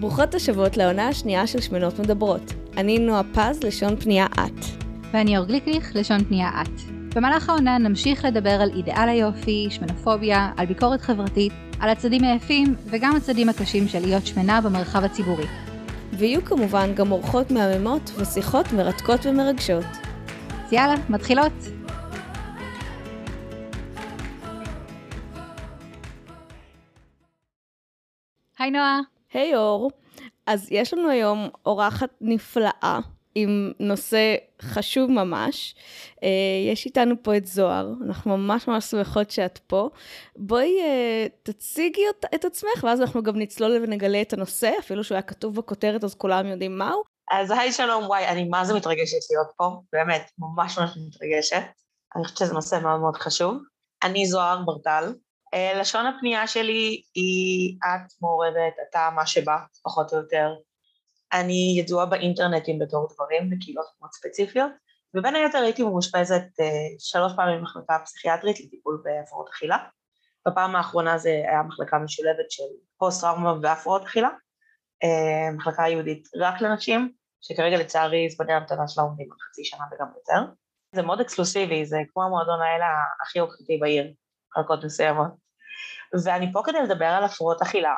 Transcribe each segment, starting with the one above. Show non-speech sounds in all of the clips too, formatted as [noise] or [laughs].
ברוכות השבות לעונה השנייה של שמנות מדברות. אני נועה פז, לשון פנייה את. ואני אור גליקליך, לשון פנייה את. במהלך העונה נמשיך לדבר על אידאל היופי, שמנופוביה, על ביקורת חברתית, על הצדדים היפים וגם הצדדים הקשים של להיות שמנה במרחב הציבורי. ויהיו כמובן גם אורחות מהממות ושיחות מרתקות ומרגשות. אז יאללה, מתחילות! היי נועה. היי אור, אז יש לנו היום אורחת נפלאה עם נושא חשוב ממש. אה, יש איתנו פה את זוהר, אנחנו ממש ממש שמחות שאת פה. בואי אה, תציגי את עצמך, ואז אנחנו גם נצלול ונגלה את הנושא, אפילו שהוא היה כתוב בכותרת אז כולם יודעים מהו. אז היי שלום, וואי, אני מה זה מתרגשת להיות פה, באמת, ממש ממש מתרגשת. אני חושבת שזה נושא מאוד מאוד חשוב. אני זוהר ברטל, לשון הפנייה שלי היא את מעורבת, אתה מה שבא, פחות או יותר. אני ידועה באינטרנטים בתור דברים בקהילות מאוד ספציפיות, ובין היתר הייתי מאושפזת uh, שלוש פעמים במחלקה פסיכיאטרית לטיפול בהפרעות אכילה. בפעם האחרונה זה היה מחלקה משולבת של פוסט-טראומה והפרעות אכילה, uh, מחלקה יהודית רק לנשים, שכרגע לצערי זמני ההמתנה שלה עומדים על חצי שנה וגם יותר. זה מאוד אקסקלוסיבי, זה כמו המועדון האלה הכי יוקרתי בעיר, מחלקות מסוימות. ואני פה כדי לדבר על הפרעות אכילה,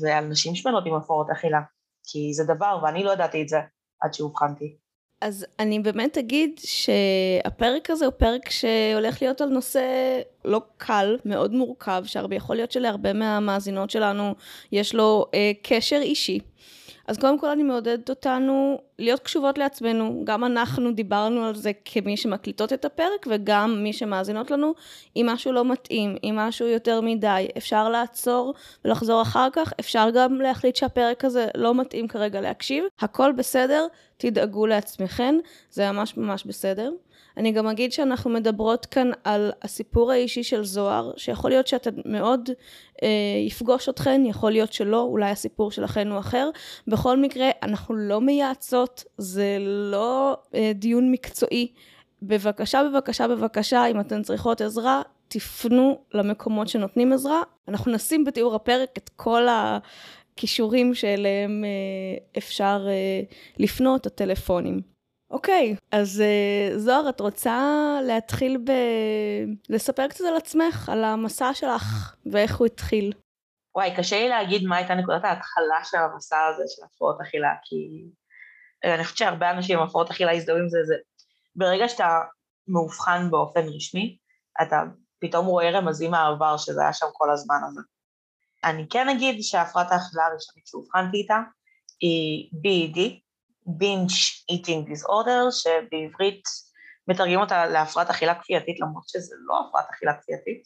ועל נשים שמנות עם הפרעות אכילה, כי זה דבר, ואני לא ידעתי את זה עד שאובחנתי. אז אני באמת אגיד שהפרק הזה הוא פרק שהולך להיות על נושא לא קל, מאוד מורכב, שהרבה יכול להיות שלהרבה מהמאזינות שלנו יש לו אה, קשר אישי. אז קודם כל אני מעודדת אותנו להיות קשובות לעצמנו. גם אנחנו דיברנו על זה כמי שמקליטות את הפרק, וגם מי שמאזינות לנו, אם משהו לא מתאים, אם משהו יותר מדי, אפשר לעצור ולחזור אחר כך, אפשר גם להחליט שהפרק הזה לא מתאים כרגע להקשיב. הכל בסדר, תדאגו לעצמכן, זה ממש ממש בסדר. אני גם אגיד שאנחנו מדברות כאן על הסיפור האישי של זוהר, שיכול להיות שאתה מאוד אה, יפגוש אתכן, יכול להיות שלא, אולי הסיפור שלכן הוא אחר. בכל מקרה, אנחנו לא מייעצות, זה לא אה, דיון מקצועי. בבקשה, בבקשה, בבקשה, אם אתן צריכות עזרה, תפנו למקומות שנותנים עזרה. אנחנו נשים בתיאור הפרק את כל הכישורים שאליהם אה, אפשר אה, לפנות, הטלפונים. אוקיי, אז uh, זוהר, את רוצה להתחיל ב... לספר קצת על עצמך, על המסע שלך ואיך הוא התחיל. וואי, קשה לי להגיד מה הייתה נקודת ההתחלה של המסע הזה של הפרעות אכילה, כי אה, אני חושבת שהרבה אנשים עם הפרעות אכילה הזדהו עם זה, זה ברגע שאתה מאובחן באופן רשמי, אתה פתאום רואה רמזים מהעבר שזה היה שם כל הזמן הזה. אני כן אגיד שהפרעת האכילה הראשונית שאובחנתי איתה היא BED, binge eating disorder, שבעברית מתרגמים אותה להפרעת אכילה כפייתית, למרות שזה לא הפרעת אכילה כפייתית,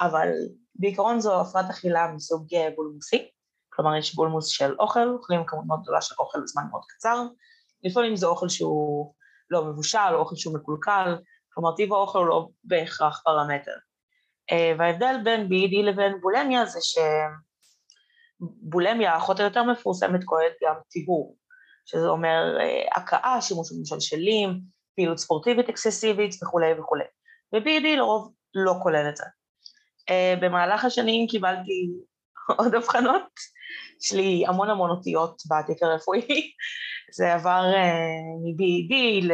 אבל בעיקרון זו הפרעת אכילה מסוג אה, בולמוסי, כלומר יש בולמוס של אוכל, אוכלים כמות מאוד גדולה של אוכל בזמן מאוד קצר, לפעמים זה אוכל שהוא לא מבושל, אוכל שהוא מקולקל, כלומר טיב האוכל הוא לא בהכרח פרמטר. אה, וההבדל בין BED לבין בולמיה זה שבולמיה, האחות היותר מפורסמת, כוללת גם טיהור. שזה אומר אה, הכאה, שימוש במשלשלים, פעילות ספורטיבית אקססיבית וכולי וכולי. ו-BED לרוב לא כולל את זה. Uh, במהלך השנים קיבלתי [laughs] עוד אבחנות, יש לי המון המון אותיות בתיק הרפואי, [laughs] זה עבר uh, מ-BED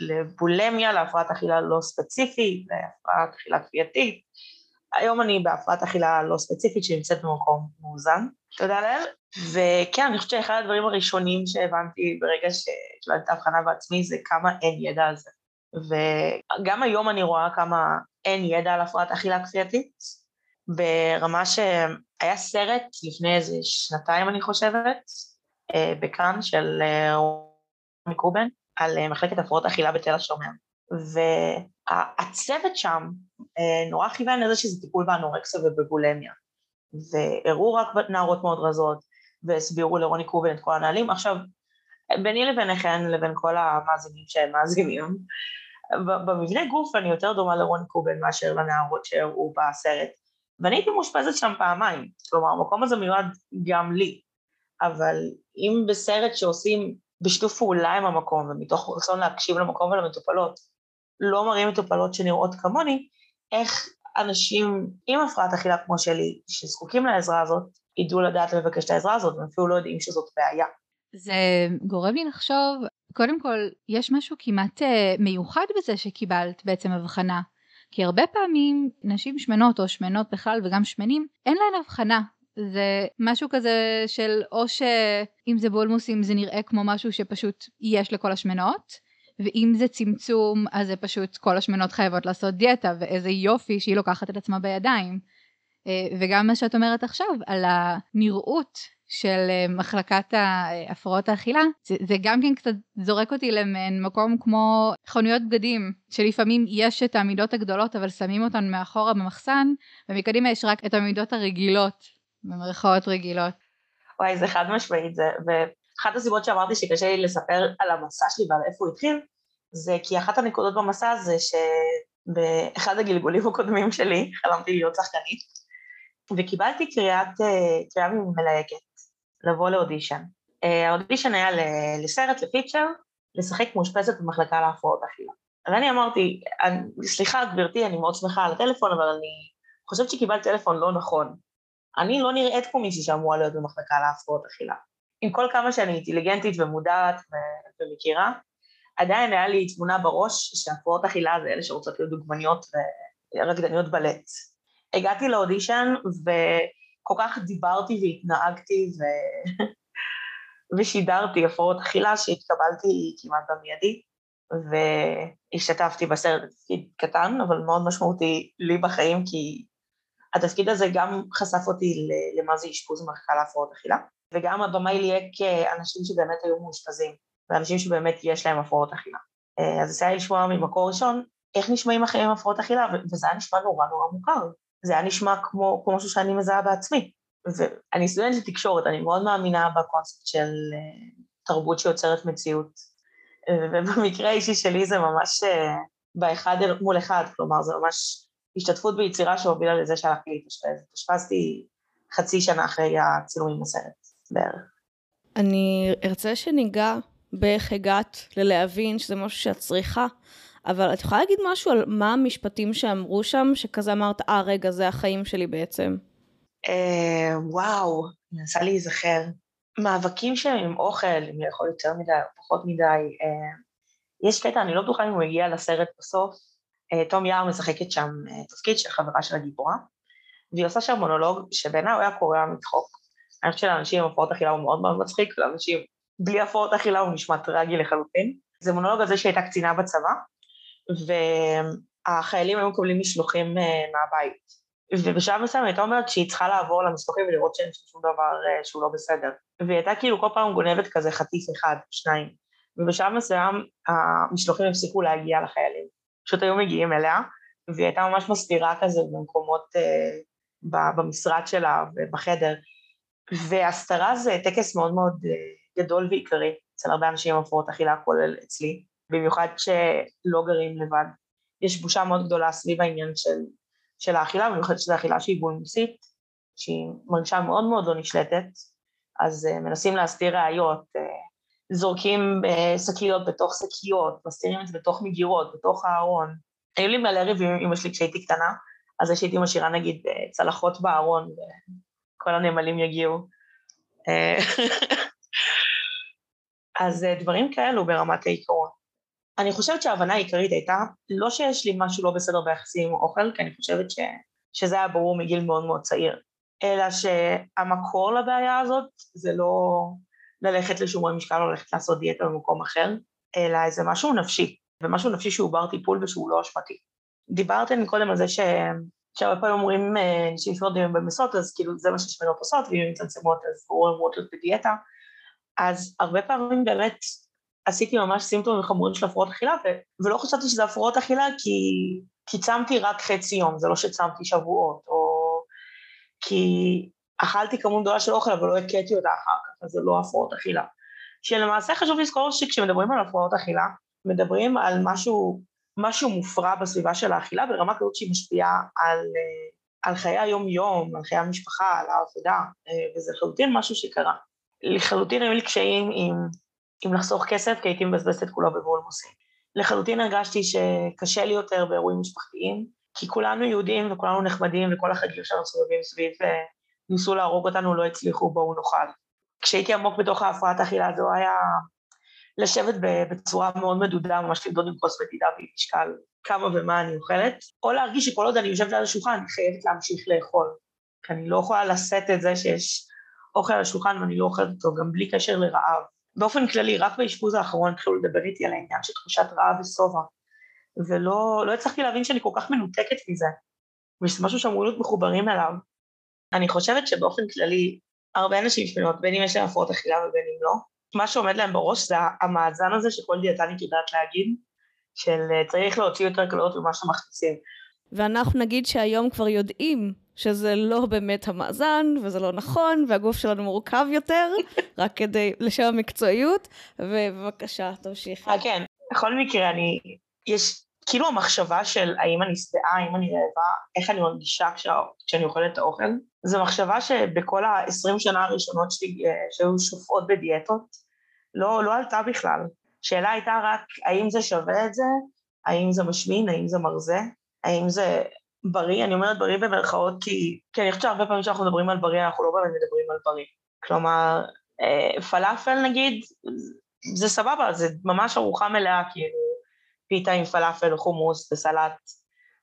לבולמיה, להפרעת אכילה לא ספציפית, להפרעת אכילה כפייתית, היום אני בהפרעת אכילה לא ספציפית שנמצאת במקום מאוזן, תודה לאל, וכן, אני חושבת שאחד הדברים הראשונים שהבנתי ברגע שקיבלתי את ההבחנה בעצמי זה כמה אין ידע על זה. וגם היום אני רואה כמה אין ידע על הפרעת אכילה כפייתית, ברמה שהיה סרט לפני איזה שנתיים אני חושבת, אה, בכאן של אה, רוני קובן, על אה, מחלקת הפרעות אכילה בתל השומר. והצוות שם נורא כיוון לזה שזה טיפול באנורקסיה ובבולמיה. והראו רק נערות מאוד רזות, והסבירו לרוני קובן את כל הנהלים. עכשיו, ביני לביניכן, לבין כל המאזינים שהם מאזינים, במבנה גוף אני יותר דומה לרוני קובן מאשר לנערות שהראו בסרט, ואני הייתי מאושפזת שם פעמיים, כלומר המקום הזה מיועד גם לי, אבל אם בסרט שעושים בשיתוף פעולה עם המקום ומתוך רצון להקשיב למקום ולמטופלות, לא מראים מטופלות שנראות כמוני, איך אנשים עם הפרעת אכילה כמו שלי, שזקוקים לעזרה הזאת, ידעו לדעת לבקש את העזרה הזאת, והם אפילו לא יודעים שזאת בעיה. זה גורם לי לחשוב, קודם כל, יש משהו כמעט אה, מיוחד בזה שקיבלת בעצם הבחנה. כי הרבה פעמים נשים שמנות או שמנות בכלל וגם שמנים, אין להן הבחנה. זה משהו כזה של או שאם זה בולמוסים זה נראה כמו משהו שפשוט יש לכל השמנות, ואם זה צמצום אז זה פשוט כל השמנות חייבות לעשות דיאטה ואיזה יופי שהיא לוקחת את עצמה בידיים. אה, וגם מה שאת אומרת עכשיו על הנראות של אה, מחלקת הפרעות האכילה זה, זה גם כן קצת זורק אותי למעין מקום כמו חנויות בגדים שלפעמים יש את המידות הגדולות אבל שמים אותן מאחורה במחסן ומקדימה יש רק את המידות הרגילות במרכאות רגילות. וואי זה חד משמעית זה ואחת הסיבות שאמרתי שקשה לי לספר על המסע שלי ועל איפה הוא התחיל זה כי אחת הנקודות במסע זה שבאחד הגלגולים הקודמים שלי חלמתי להיות שחקנית וקיבלתי קריאת, אה, קריאה ממלהקת לבוא לאודישן. אה, האודישן היה לסרט, לפיצ'ר, לשחק מאושפזת במחלקה להפרעות אכילה. ואני אמרתי, סליחה גברתי, אני מאוד שמחה על הטלפון, אבל אני חושבת שקיבלת טלפון לא נכון. אני לא נראית כמו מישהי שאמורה להיות במחלקה להפרעות אכילה. עם כל כמה שאני אינטליגנטית ומודעת ומכירה, עדיין היה לי תמונה בראש שהפרעות אכילה זה אלה שרוצות להיות דוגמניות ורקדניות בלט. הגעתי לאודישן וכל כך דיברתי והתנהגתי ו... [laughs] ושידרתי הפרעות אכילה שהתקבלתי כמעט במיידי והשתתפתי בסרט תפקיד קטן אבל מאוד משמעותי לי בחיים כי התפקיד הזה גם חשף אותי למה זה אשפוז במחלקה להפרעות אכילה וגם הבמאי ליהק אנשים שבאמת היו מאושפזים ואנשים שבאמת יש להם הפרעות אכילה. אז זה היה לשמוע ממקור ראשון איך נשמעים החיים עם הפרעות אכילה וזה היה נשמע נורא נורא מוכר זה היה נשמע כמו, כמו משהו שאני מזהה בעצמי. ואני סטודנטית תקשורת, אני מאוד מאמינה בקונספט של uh, תרבות שיוצרת מציאות. ובמקרה האישי שלי זה ממש uh, באחד מול אחד, כלומר זה ממש השתתפות ביצירה שהובילה לזה שהלכתי להתאשפז. התאשפזתי חצי שנה אחרי הצילומים בסרט, בערך. אני ארצה שניגע באיך הגעת ללהבין שזה משהו שאת צריכה, אבל את יכולה להגיד משהו על מה המשפטים שאמרו שם, שכזה אמרת, אה, רגע, זה החיים שלי בעצם? אה, וואו, מנסה להיזכר. מאבקים שהם עם אוכל, אם לאכול יותר מדי או פחות מדי. אה, יש קטע, אני לא בטוחה אם הוא הגיע לסרט בסוף. אה, תום יער משחקת שם תפקיד של חברה של הגיבורה, והיא עושה שם מונולוג שבעיניי הוא היה קורע מצחוק. אני חושבת שלאנשים עם הפרעות אכילה הוא מאוד מאוד מצחיק, לאנשים בלי הפרעות אכילה הוא נשמע טרגי לחלוטין. זה מונולוג על זה שהיא הייתה קצינה בצבא, והחיילים היו מקבלים משלוחים אה, מהבית. ובשלב מסוים הייתה אומרת שהיא צריכה לעבור למשלוחים ולראות שאין שום דבר אה, שהוא לא בסדר. והיא הייתה כאילו כל פעם גונבת כזה חטיף אחד, שניים. ובשלב מסוים המשלוחים הפסיקו להגיע לחיילים. פשוט היו מגיעים אליה, והיא הייתה ממש מסתירה כזה במקומות, אה, במשרד שלה ובחדר. והסתרה זה טקס מאוד מאוד אה, גדול ועיקרי אצל הרבה אנשים עם הפרעות אכילה, כולל אצלי. במיוחד שלא גרים לבד. יש בושה מאוד גדולה סביב העניין של, של האכילה, במיוחד שזו אכילה שהיא בולמוסית, שהיא מרגישה מאוד מאוד לא נשלטת, אז uh, מנסים להסתיר ראיות, uh, זורקים uh, שקיות בתוך שקיות, מסתירים את זה בתוך מגירות, בתוך הארון. היו לי מלא ריבים עם אמא שלי כשהייתי קטנה, אז זה שהייתי משאירה נגיד צלחות בארון, וכל הנמלים יגיעו. [laughs] אז דברים כאלו ברמת העיקרון. אני חושבת שההבנה העיקרית הייתה, לא שיש לי משהו לא בסדר ביחסים עם אוכל, כי אני חושבת ש, שזה היה ברור מגיל מאוד מאוד צעיר, אלא שהמקור לבעיה הזאת זה לא ללכת לשומרי משקל או ללכת לעשות דיאטה במקום אחר, אלא איזה משהו נפשי, ומשהו נפשי שהוא בר טיפול ושהוא לא אשמתי. דיברתם קודם על זה ש... שהרבה פעמים אומרים אה, נשים שמרדים במשרות, אז כאילו זה מה ששמנות עושות, ואם הן מצמצמות אז ברור הן להיות בדיאטה. אז הרבה פעמים באמת עשיתי ממש סימפטומים חמורים של הפרעות אכילה, ו- ולא חשבתי שזה הפרעות אכילה כי, כי צמתי רק חצי יום, זה לא שצמתי שבועות, או כי אכלתי כמות גדולה של אוכל אבל לא הכיתי אותה אחר כך, אז זה לא הפרעות אכילה. שלמעשה חשוב לזכור שכשמדברים על הפרעות אכילה, מדברים על משהו, משהו מופרע בסביבה של האכילה ברמה כזאת שהיא משפיעה על, על חיי היום-יום, על חיי המשפחה, על העבודה, וזה לחלוטין משהו שקרה. לחלוטין היו לי קשיים עם עם לחסוך כסף, כי הייתי מבזבזת את כולו בבולמוסים. לחלוטין הרגשתי שקשה לי יותר באירועים משפחתיים, כי כולנו יהודים וכולנו נחמדים וכל החגים שלנו סובבים סביב, ניסו להרוג אותנו, לא הצליחו, בואו נאכל. כשהייתי עמוק בתוך ההפרעת האכילה הזו היה לשבת בצורה מאוד מדודה, ממש למדוד עם כוס מדידה משקל כמה ומה אני אוכלת, או להרגיש שכל עוד אני יושבת על השולחן אני חייבת להמשיך לאכול, כי אני לא יכולה לשאת את זה שיש אוכל על השולחן ואני לא אוכלת אותו, גם בלי קשר לרעב. באופן כללי, רק באשפוז האחרון התחילו לדבר איתי על העניין של תחושת רעב ושובע, ולא לא הצלחתי להבין שאני כל כך מנותקת מזה, וזה משהו שאמרו להיות מחוברים אליו. אני חושבת שבאופן כללי, הרבה אנשים שמנות, בין אם יש להם הפרעות אכילה ובין אם לא, מה שעומד להם בראש זה המאזן הזה שכל דיאטנית יודעת להגיד, של צריך להוציא יותר קלוריות ממה שמכניסים. ואנחנו נגיד שהיום כבר יודעים שזה לא באמת המאזן, וזה לא נכון, והגוף שלנו מורכב יותר, [laughs] רק כדי, לשם המקצועיות, ובבקשה, תמשיך. אה, כן, בכל מקרה, אני, יש כאילו המחשבה של האם אני שבעה, האם אני רעבה, איך אני מרגישה כשאני אוכלת את האוכל, זו מחשבה שבכל ה-20 שנה הראשונות שלי, אה, שהיו שופעות בדיאטות, לא, לא עלתה בכלל. השאלה הייתה רק האם זה שווה את זה, האם זה משמין, האם זה מרזה, האם זה בריא, אני אומרת בריא במרכאות כי, כי אני חושבת שהרבה פעמים כשאנחנו מדברים על בריא אנחנו לא באמת מדברים על בריא. כלומר, אה, פלאפל נגיד, זה סבבה, זה ממש ארוחה מלאה, כאילו, פיתה עם פלאפל, חומוס וסלט,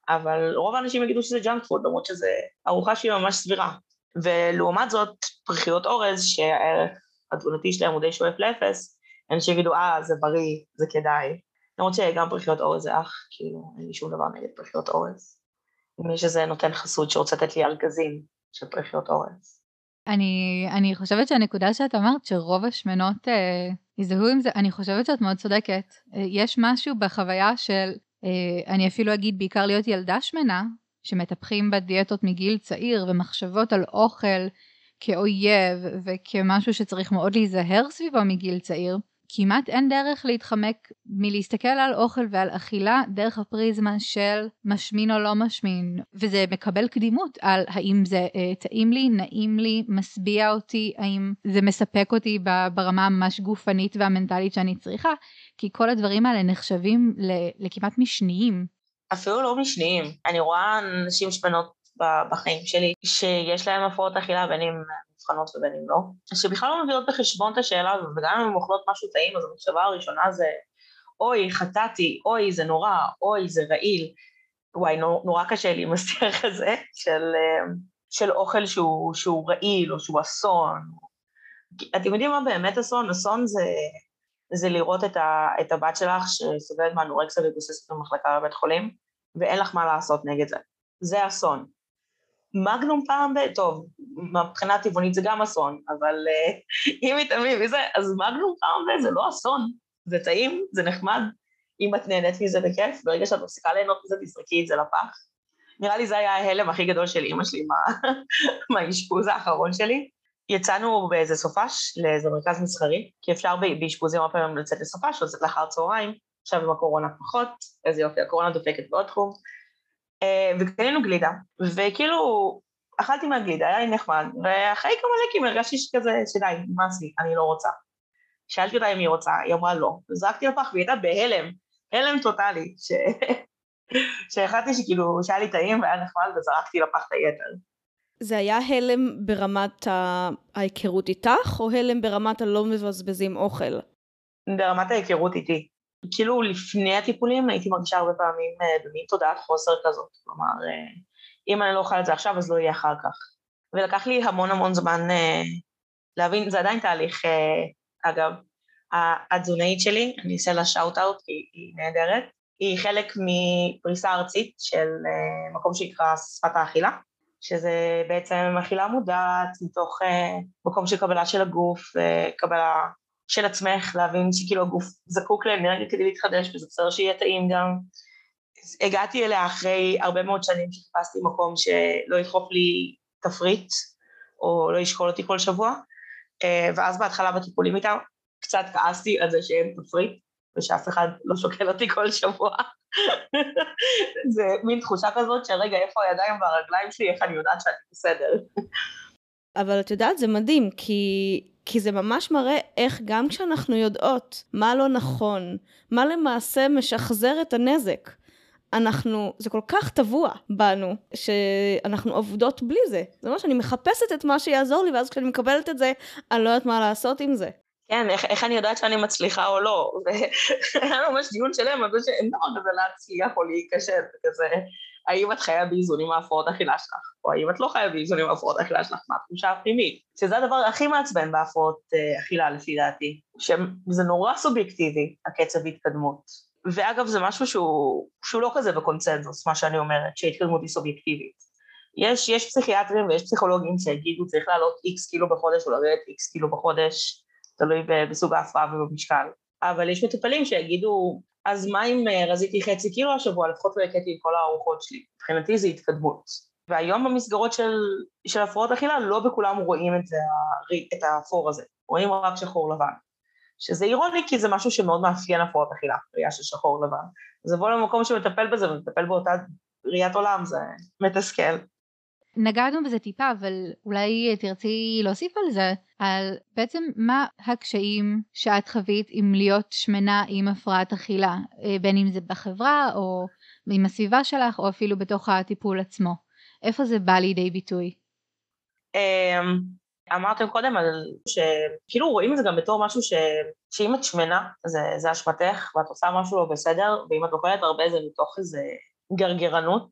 אבל רוב האנשים יגידו שזה junk food, למרות שזו ארוחה שהיא ממש סבירה. ולעומת זאת, פריכיות אורז, שהערך התזונתי שלהם הוא די שואף לאפס, אנשים יגידו, אה, זה בריא, זה כדאי. למרות שגם פריכיות אורז זה אח, כאילו, אין לי שום דבר נגד פריכיות אורז. אם יש איזה נותן חסות שרוצה לתת לי ארגזים של פרחיות אורז. אני, אני חושבת שהנקודה שאת אמרת שרוב השמנות אה, יזדהו עם זה, אני חושבת שאת מאוד צודקת. אה, יש משהו בחוויה של, אה, אני אפילו אגיד בעיקר להיות ילדה שמנה, שמטפחים בדיאטות מגיל צעיר ומחשבות על אוכל כאויב וכמשהו שצריך מאוד להיזהר סביבו מגיל צעיר. כמעט אין דרך להתחמק מלהסתכל על אוכל ועל אכילה דרך הפריזמה של משמין או לא משמין וזה מקבל קדימות על האם זה אה, טעים לי, נעים לי, משביע אותי, האם זה מספק אותי ברמה הממש גופנית והמנטלית שאני צריכה כי כל הדברים האלה נחשבים לכמעט משניים. אפילו לא משניים, אני רואה נשים שמנות בחיים שלי, שיש להם הפרעות אכילה בין אם מבחנות ובין אם לא, שבכלל לא מביאות בחשבון את השאלה הזאת, וגם אם הן אוכלות משהו טעים, אז המחשבה הראשונה זה, אוי, חטאתי, אוי, זה נורא, אוי, זה רעיל. וואי, נורא קשה לי עם השיח הזה של, אה, של אוכל שהוא, שהוא רעיל או שהוא אסון. אתם יודעים מה באמת אסון? אסון זה, זה לראות את, ה, את הבת שלך שסובלת מאנורקסיה וגוססת במחלקה בבית חולים, ואין לך מה לעשות נגד זה. זה אסון. מגנום פעם ב... טוב, מבחינה טבעונית זה גם אסון, אבל uh, אם מתאמים מזה, אז מגנום פעם ב... זה לא אסון, זה טעים, זה נחמד. אם את נהנית מזה בכיף, ברגע שאת מפסיקה ליהנות מזה, תזרקי את זה לפח. נראה לי זה היה ההלם הכי גדול של אימא שלי מהאשפוז [laughs] האחרון שלי. יצאנו באיזה סופש, לאיזה מרכז מסחרי, כי אפשר באשפוזים הרבה פעמים לצאת לסופש לצאת לאחר צהריים, עכשיו עם הקורונה פחות, איזה יופי, הקורונה דופקת בעוד תחום. אה, וקנינו גלידה, וכאילו אכלתי מהגלידה, היה לי נחמד, ואחרי כמה לקים הרגשתי שכזה, שדי, נמאס לי, אני לא רוצה. שאלתי אותה אם היא רוצה, היא אמרה לא, וזרקתי לפח והיא הייתה בהלם, הלם טוטאלי, ש... [laughs] שהחלטתי שכאילו, שהיה לי טעים והיה נחמד וזרקתי לפח את היתר. זה היה הלם ברמת ההיכרות איתך, או הלם ברמת הלא מבזבזים אוכל? ברמת ההיכרות איתי. כאילו לפני הטיפולים הייתי מרגישה הרבה פעמים אה, במין תודעת חוסר כזאת, כלומר, אה, אם אני לא אוכל את זה עכשיו אז לא יהיה אחר כך. ולקח לי המון המון זמן אה, להבין, זה עדיין תהליך, אגב, התזונאית שלי, אני אעשה לה שאוט אאוט כי היא נהדרת, היא חלק מפריסה ארצית של מקום שנקרא שפת האכילה, שזה בעצם אכילה מודעת מתוך מקום של קבלה של הגוף, קבלה של עצמך, להבין שכאילו הגוף זקוק לאנרגיה כדי להתחדש, וזה בסדר שיהיה טעים גם. הגעתי אליה אחרי הרבה מאוד שנים שחיפשתי מקום שלא ידחוף לי תפריט, או לא ישקול אותי כל שבוע, אה, ואז בהתחלה בטיפולים איתה קצת כעסתי על זה שאין תפריט, ושאף אחד לא שוקל אותי כל שבוע. [laughs] זה מין תחושה כזאת שרגע, איפה הידיים והרגליים שלי, איך אני יודעת שאני בסדר. אבל את יודעת, זה מדהים, כי כי זה ממש מראה איך גם כשאנחנו יודעות מה לא נכון, מה למעשה משחזר את הנזק, אנחנו, זה כל כך טבוע בנו, שאנחנו עובדות בלי זה. זה אומר שאני מחפשת את מה שיעזור לי, ואז כשאני מקבלת את זה, אני לא יודעת מה לעשות עם זה. כן, איך, איך אני יודעת שאני מצליחה או לא? והיה [laughs] ממש דיון שלם על זה שאין דבר כזה להצליח או להיכשל, כזה, האם את חיה באיזונים מהפרעות אכילה שלך, או האם את לא חיה באיזונים מהפרעות אכילה שלך, מה התחושה הפנימית, שזה הדבר הכי מעצבן בהפרעות uh, אכילה לפי דעתי, שזה נורא סובייקטיבי, הקצב התקדמות. ואגב, זה משהו שהוא, שהוא לא כזה בקונצנזוס, מה שאני אומרת, שהתקדמות היא סובייקטיבית. יש, יש פסיכיאטרים ויש פסיכולוגים שיגידו צריך לעלות איקס קילו בחודש או לרדת איקס קילו בחודש, תלוי בסוג ההפרעה ובמשקל. אבל יש מטופלים שיגידו, אז מה אם אה, רזיתי חצי קילו השבוע, לפחות לא הכיתי עם כל הארוחות שלי. מבחינתי זה התקדמות. והיום במסגרות של, של הפרעות אכילה לא בכולם רואים את, זה, את האפור הזה, רואים רק שחור לבן. שזה אירוני כי זה משהו שמאוד מאפיין הפרעות אכילה, ראייה של שחור לבן. אז לבוא למקום שמטפל בזה ומטפל באותה ראיית עולם זה מתסכל. נגענו בזה טיפה, אבל אולי תרצי להוסיף על זה, על בעצם מה הקשיים שאת חווית עם להיות שמנה עם הפרעת אכילה, אה, בין אם זה בחברה או עם הסביבה שלך או אפילו בתוך הטיפול עצמו. איפה זה בא לידי ביטוי? אמ, אמרתם קודם על שכאילו רואים את זה גם בתור משהו ש... שאם את שמנה זה, זה אשמתך ואת עושה משהו לא בסדר, ואם את אוכלת הרבה זה מתוך איזה גרגרנות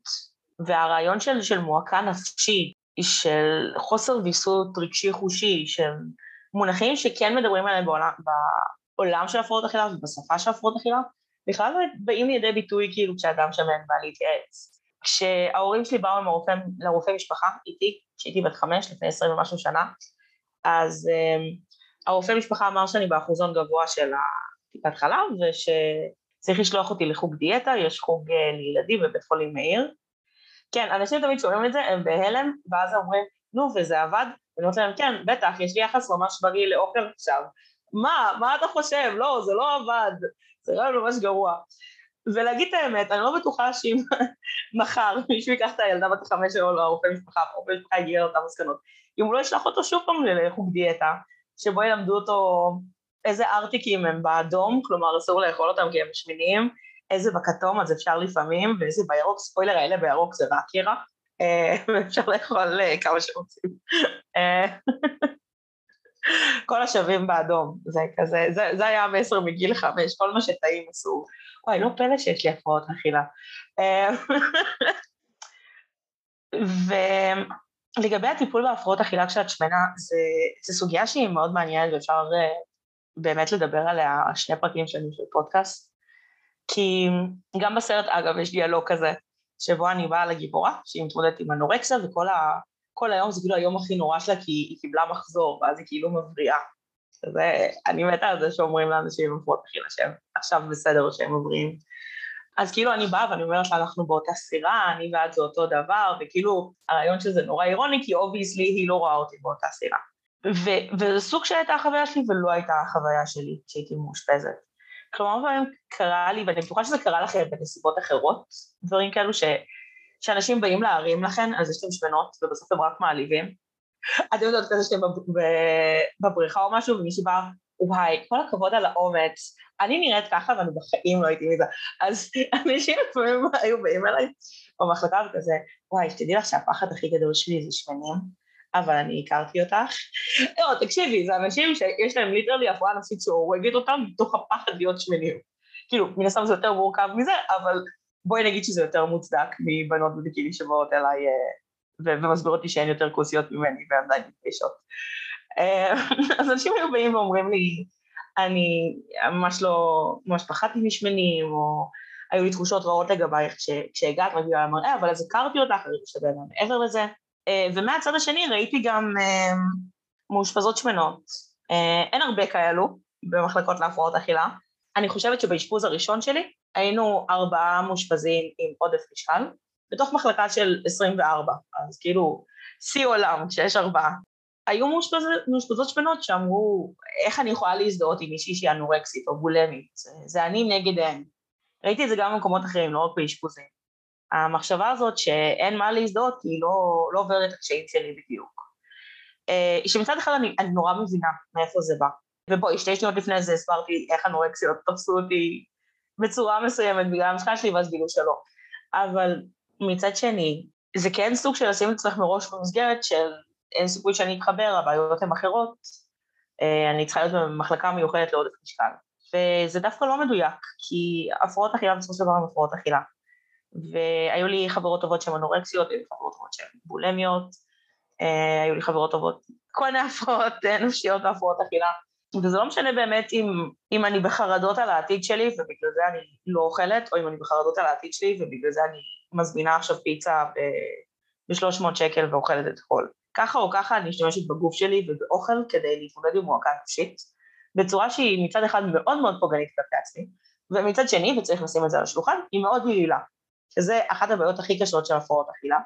והרעיון של, של מועקה נפשית, של חוסר ויסות רגשי חושי, של מונחים שכן מדברים עליהם בעולם, בעולם של הפרעות אכילה ובשפה של הפרעות אכילה, בכלל באים לידי ביטוי כאילו כשאדם שמן בא להתייעץ. כשההורים שלי באו לרופא, לרופא משפחה איתי, כשהייתי בת חמש, לפני עשרים ומשהו שנה, אז um, הרופא משפחה אמר שאני באחוזון גבוה של הטיפת חלב, ושצריך לשלוח אותי לחוג דיאטה, יש חוג uh, לילדים בבית חולים מאיר, כן, אנשים תמיד שומעים את זה, הם בהלם, ואז אומרים, נו, וזה עבד? ואני אומרת להם, כן, בטח, יש לי יחס ממש בריא לאוכל עכשיו. מה, מה אתה חושב? לא, זה לא עבד, זה רעיון ממש גרוע. ולהגיד את האמת, אני לא בטוחה שאם [laughs] מחר מישהו ייקח את הילדה בת החמש שלו לרופא משפחה, רופא משפחה יגיע לאותן מסקנות, אם הוא לא ישלח אותו שוב פעם לחוג דיאטה, שבו ילמדו אותו איזה ארטיקים הם באדום, כלומר אסור לאכול אותם כי הם משמינים, איזה בכתום אז אפשר לפעמים, ואיזה בירוק, ספוילר האלה בירוק זה רק ירק, אה, ואפשר לאכול אה, כמה שרוצים. אה, כל השווים באדום, זה כזה, זה, זה היה המסר מגיל חמש, כל מה שטעים אסור. וואי, לא פלא שיש לי הפרעות אכילה. ולגבי הטיפול בהפרעות אכילה כשאת שמנה, זו סוגיה שהיא מאוד מעניינת ואפשר באמת לדבר עליה שני פרקים שלי של פודקאסט. כי גם בסרט, אגב, יש דיאלוג כזה, שבו אני באה לגיבורה, שהיא מתמודדת עם אנורקסיה, וכל ה... כל היום זה כאילו היום הכי נורא שלה, כי היא קיבלה מחזור, ואז היא כאילו מבריאה. זה, אני מתה על זה שאומרים לאנשים עם הפרעות אכילה שהם עכשיו בסדר שהם מבריאים. אז כאילו אני באה ואני אומרת לה, אנחנו באותה סירה, אני ואת זה אותו דבר, וכאילו הרעיון שזה נורא אירוני, כי obviously היא לא רואה אותי באותה סירה. ו- וזה סוג של הייתה החוויה שלי ולא הייתה החוויה שלי כשהייתי מאושפזת. כלומר, פעמים קרה לי, ואני בטוחה שזה קרה לכם בנסיבות אחרות, דברים כאלו ש, שאנשים באים להרים לכם על זה שאתם שמנות, ובסוף הם רק מעליבים. [laughs] אתם יודעות כזה שאתם בבריכה או משהו, ומישהי בא, וואי, כל הכבוד על האומץ, אני נראית ככה ואני בחיים לא הייתי מזה. אז [laughs] אנשים לפעמים היו באים אליי במחלקה וכזה, וואי, שתדעי לך שהפחד הכי גדול שלי זה שמנים. אבל אני הכרתי אותך. לא, תקשיבי, זה אנשים שיש להם ליטרלי הפרעה נפשית שהורגת אותם מתוך הפחד להיות שמנים. כאילו, מן הסתם זה יותר מורכב מזה, אבל בואי נגיד שזה יותר מוצדק מבנות בביקיני שבאות אליי אה, ומסבירות לי שאין יותר כוסיות ממני והן עדיין מתביישות. אה, [laughs] אז אנשים היו באים ואומרים לי, אני ממש לא, ממש פחדתי משמנים, או היו לי תחושות רעות לגבייך כשהגעת מגיעה למראה, אבל אז הכרתי אותך, אני חושבת מעבר לזה. אה, ומהצד השני ראיתי גם אה, מאושפזות שמנות. אה, אין הרבה כאלו במחלקות להפרעות אכילה. אני חושבת שבאשפוז הראשון שלי היינו ארבעה מאושפזים עם עודף משקל, בתוך מחלקה של 24, אז כאילו שיא עולם כשיש ארבעה. היו מאושפז, מאושפזות שמנות שאמרו, איך אני יכולה להזדהות עם מישהי שהיא אנורקסית או בולמית, זה, אני נגד הם. ראיתי את זה גם במקומות אחרים, לא רק באשפוזים. המחשבה הזאת שאין מה להזדהות כי היא לא, לא עוברת את הקשיים שלי בדיוק. אה, שמצד אחד אני, אני נורא מבינה מאיפה זה בא. ובואי, שתי שניות לפני זה הסברתי איך אנורקסיות תפסו אותי בצורה מסוימת בגלל המשקל שלי ואז גילו שלא. אבל מצד שני, זה כן סוג של לשים את עצמך מראש במסגרת של אין סיכוי שאני אתחבר, הבעיות הן אחרות, אה, אני צריכה להיות במחלקה מיוחדת לעודף משקל. וזה דווקא לא מדויק, כי הפרעות אכילה בסופו של דבר הן הפרעות אכילה. והיו לי חברות טובות שהן אנורקסיות, היו לי חברות טובות שהן בולמיות, אה, היו לי חברות טובות, כל מיני הפרעות נפשיות והפרעות אכילה. וזה לא משנה באמת אם, אם אני בחרדות על העתיד שלי ובגלל זה אני לא אוכלת, או אם אני בחרדות על העתיד שלי ובגלל זה אני מזמינה עכשיו פיצה ב-300 שקל ואוכלת את הכל. ככה או ככה אני משתמשת בגוף שלי ובאוכל כדי להתמודד עם מועקה נפשית, בצורה שהיא מצד אחד מאוד מאוד פוגענית כלפי עצמי, ומצד שני, וצריך לשים את זה על השולחן, היא מאוד יעילה, שזה אחת הבעיות הכי קשות של הפרעות אכילה.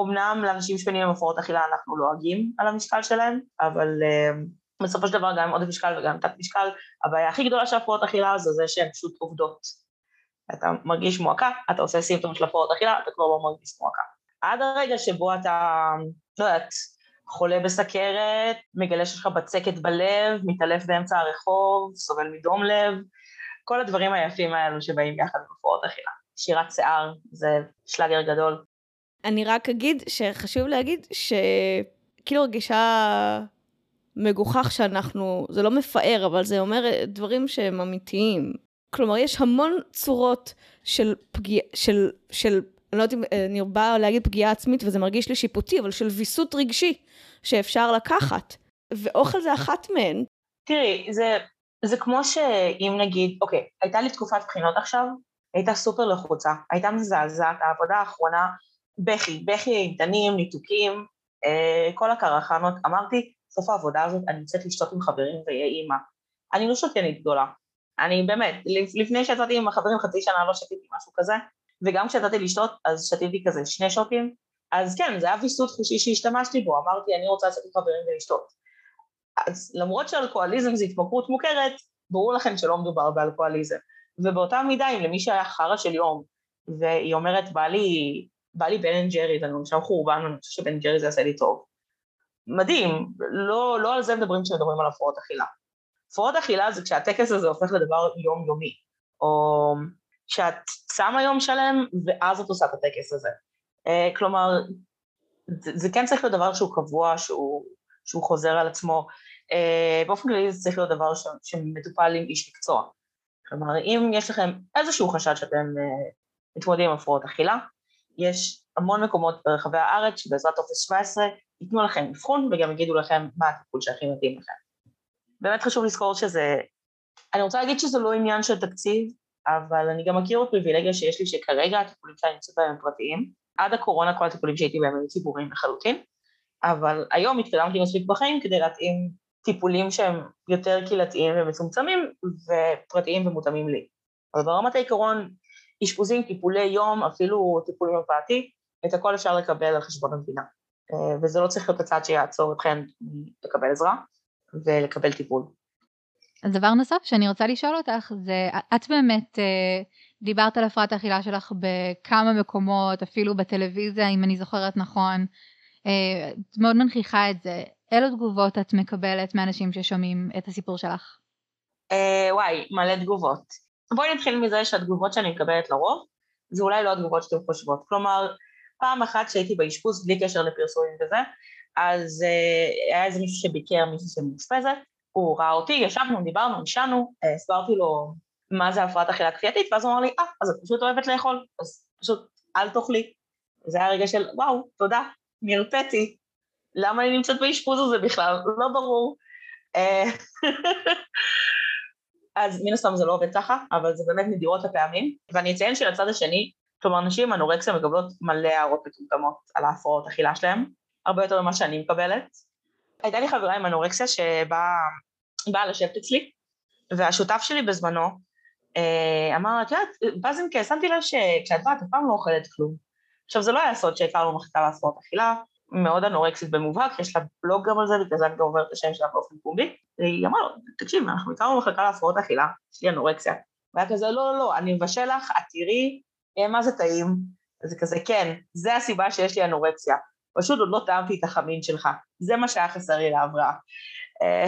אמנם לאנשים שמנים עם הפרעות אכילה אנחנו לועגים על המשקל שלהם, אבל uh, בסופו של דבר גם עם עודף משקל וגם תת משקל, הבעיה הכי גדולה של הפרעות אכילה זה זה שהן פשוט עובדות. אתה מרגיש מועקה, אתה עושה סימפטום של הפרעות אכילה, אתה כבר לא מרגיש מועקה. עד הרגע שבו אתה, לא יודעת, חולה בסכרת, מגלה שיש לך בצקת בלב, מתעלף באמצע הרחוב, סובל מדום לב, כל הדברים היפים האלו שבאים יחד עם הפרעות אכילה. שירת שיער זה שלאגר גדול. אני רק אגיד שחשוב להגיד שכאילו הרגישה מגוחך שאנחנו, זה לא מפאר, אבל זה אומר דברים שהם אמיתיים. כלומר, יש המון צורות של פגיעה, של, של אני לא יודעת אם אה, אני באה להגיד פגיעה עצמית וזה מרגיש לי שיפוטי, אבל של ויסות רגשי שאפשר לקחת. ואוכל זה אחת מהן. תראי, זה, זה כמו שאם נגיד, אוקיי, הייתה לי תקופת בחינות עכשיו, הייתה סופר לחוצה, הייתה מזעזעת, העבודה האחרונה, בכי, בכי איתנים, ניתוקים, אה, כל הקרחנות, אמרתי, סוף העבודה הזאת אני יוצאת לשתות עם חברים ויהיה אימא. אני לא שתיינית גדולה, אני באמת, לפני שיצאתי עם החברים חצי שנה לא שתיתי משהו כזה, וגם כשיצאתי לשתות אז שתיתי כזה שני שוטים, אז כן, זה היה ויסות חושי שהשתמשתי בו, אמרתי אני רוצה לצאת עם חברים ולשתות. אז למרות שאלכוהוליזם זה התמכרות מוכרת, ברור לכם שלא מדובר באלכוהוליזם. ובאותה מידה, אם למי שהיה חרא של יום, והיא אומרת, בא לי, בא לי בן אנד ג'רי, ואני עכשיו חורבן, ואני חושבת שבן ג'רי זה יעשה לי טוב. מדהים, לא, לא על זה מדברים כשמדברים על הפרעות אכילה. הפרעות אכילה זה כשהטקס הזה הופך לדבר יומיומי, או שאת שמה יום שלם ואז את עושה את הטקס הזה. Uh, כלומר, זה, זה כן צריך להיות דבר שהוא קבוע, שהוא, שהוא חוזר על עצמו. Uh, באופן כללי זה צריך להיות דבר ש, שמטופל עם איש מקצוע. כלומר, אם יש לכם איזשהו חשד שאתם uh, מתמודדים עם הפרעות אכילה, יש המון מקומות ברחבי הארץ שבעזרת טופס 17 ייתנו לכם אבחון וגם יגידו לכם מה הטיפול שהכי מתאים לכם. באמת חשוב לזכור שזה, אני רוצה להגיד שזה לא עניין של תקציב, אבל אני גם מכיר בפריבילגיה שיש לי שכרגע הטיפולים שאני נמצאת בהם הם פרטיים. עד הקורונה כל הטיפולים שהייתי בהם היו ציבוריים לחלוטין, אבל היום התקדמתי מספיק בחיים כדי להתאים טיפולים שהם יותר קהילתיים ומצומצמים ופרטיים ומותאמים לי. אבל ברמת העיקרון, אשפוזים, טיפולי יום, אפילו טיפול מרפאתי, את הכל אפשר לקבל על חשבון המדינה. אה, וזה לא צריך להיות הצעד שיעצור אתכם לקבל עזרה ולקבל טיפול. אז דבר נוסף שאני רוצה לשאול אותך זה, את באמת אה, דיברת על הפרעת האכילה שלך בכמה מקומות, אפילו בטלוויזיה אם אני זוכרת נכון, אה, את מאוד מנכיחה את זה, אילו תגובות את מקבלת מאנשים ששומעים את הסיפור שלך? אה, וואי, מלא תגובות. בואי נתחיל מזה שהתגובות שאני מקבלת לרוב, זה אולי לא התגובות שאתם חושבות. כלומר, פעם אחת שהייתי באשפוז, בלי קשר לפרסומים וזה, אז אה, היה איזה מישהו שביקר מישהו שמאושפזת, הוא ראה אותי, ישבנו, דיברנו, נשענו, אה, הסברתי לו מה זה הפרעת אכילה כפייתית, ואז הוא אמר לי, אה, אז את פשוט אוהבת לאכול, אז פשוט אל תאכלי. זה היה רגע של, וואו, תודה, נרפאתי. למה אני נמצאת באשפוז הזה בכלל? לא ברור. אה, אז מן הסתם זה לא עובד ככה, אבל זה באמת נדירות הפעמים. ואני אציין שלצד השני, כלומר נשים עם אנורקסיה מקבלות מלא הערות מטומטמות על ההפרעות אכילה שלהם, הרבה יותר ממה שאני מקבלת. הייתה לי חברה עם אנורקסיה שבאה לשבת אצלי, והשותף שלי בזמנו אה, אמר, את יודעת, בזינקה, שמתי לב שכשאת באת, אף פעם לא אוכלת כלום. עכשיו, זה לא היה סוד שהכרנו מחקה להפרעות אכילה, מאוד אנורקסית במובהק, יש לה בלוג גם על זה, בגלל זה אני גם אומרת את השם שלה באופן פומבי, והיא אמרה לו, תקשיב, אנחנו הכרנו מחלקה להפרעות אכילה, יש לי אנורקסיה. והיה כזה, לא, לא, לא, אני מבשל לך, את תראי, אה, מה זה טעים? זה כזה, כן, זה הסיבה שיש לי אנורקסיה. פשוט עוד לא טעמתי את החמין שלך, זה מה שהיה חסר לי להבראה. אה,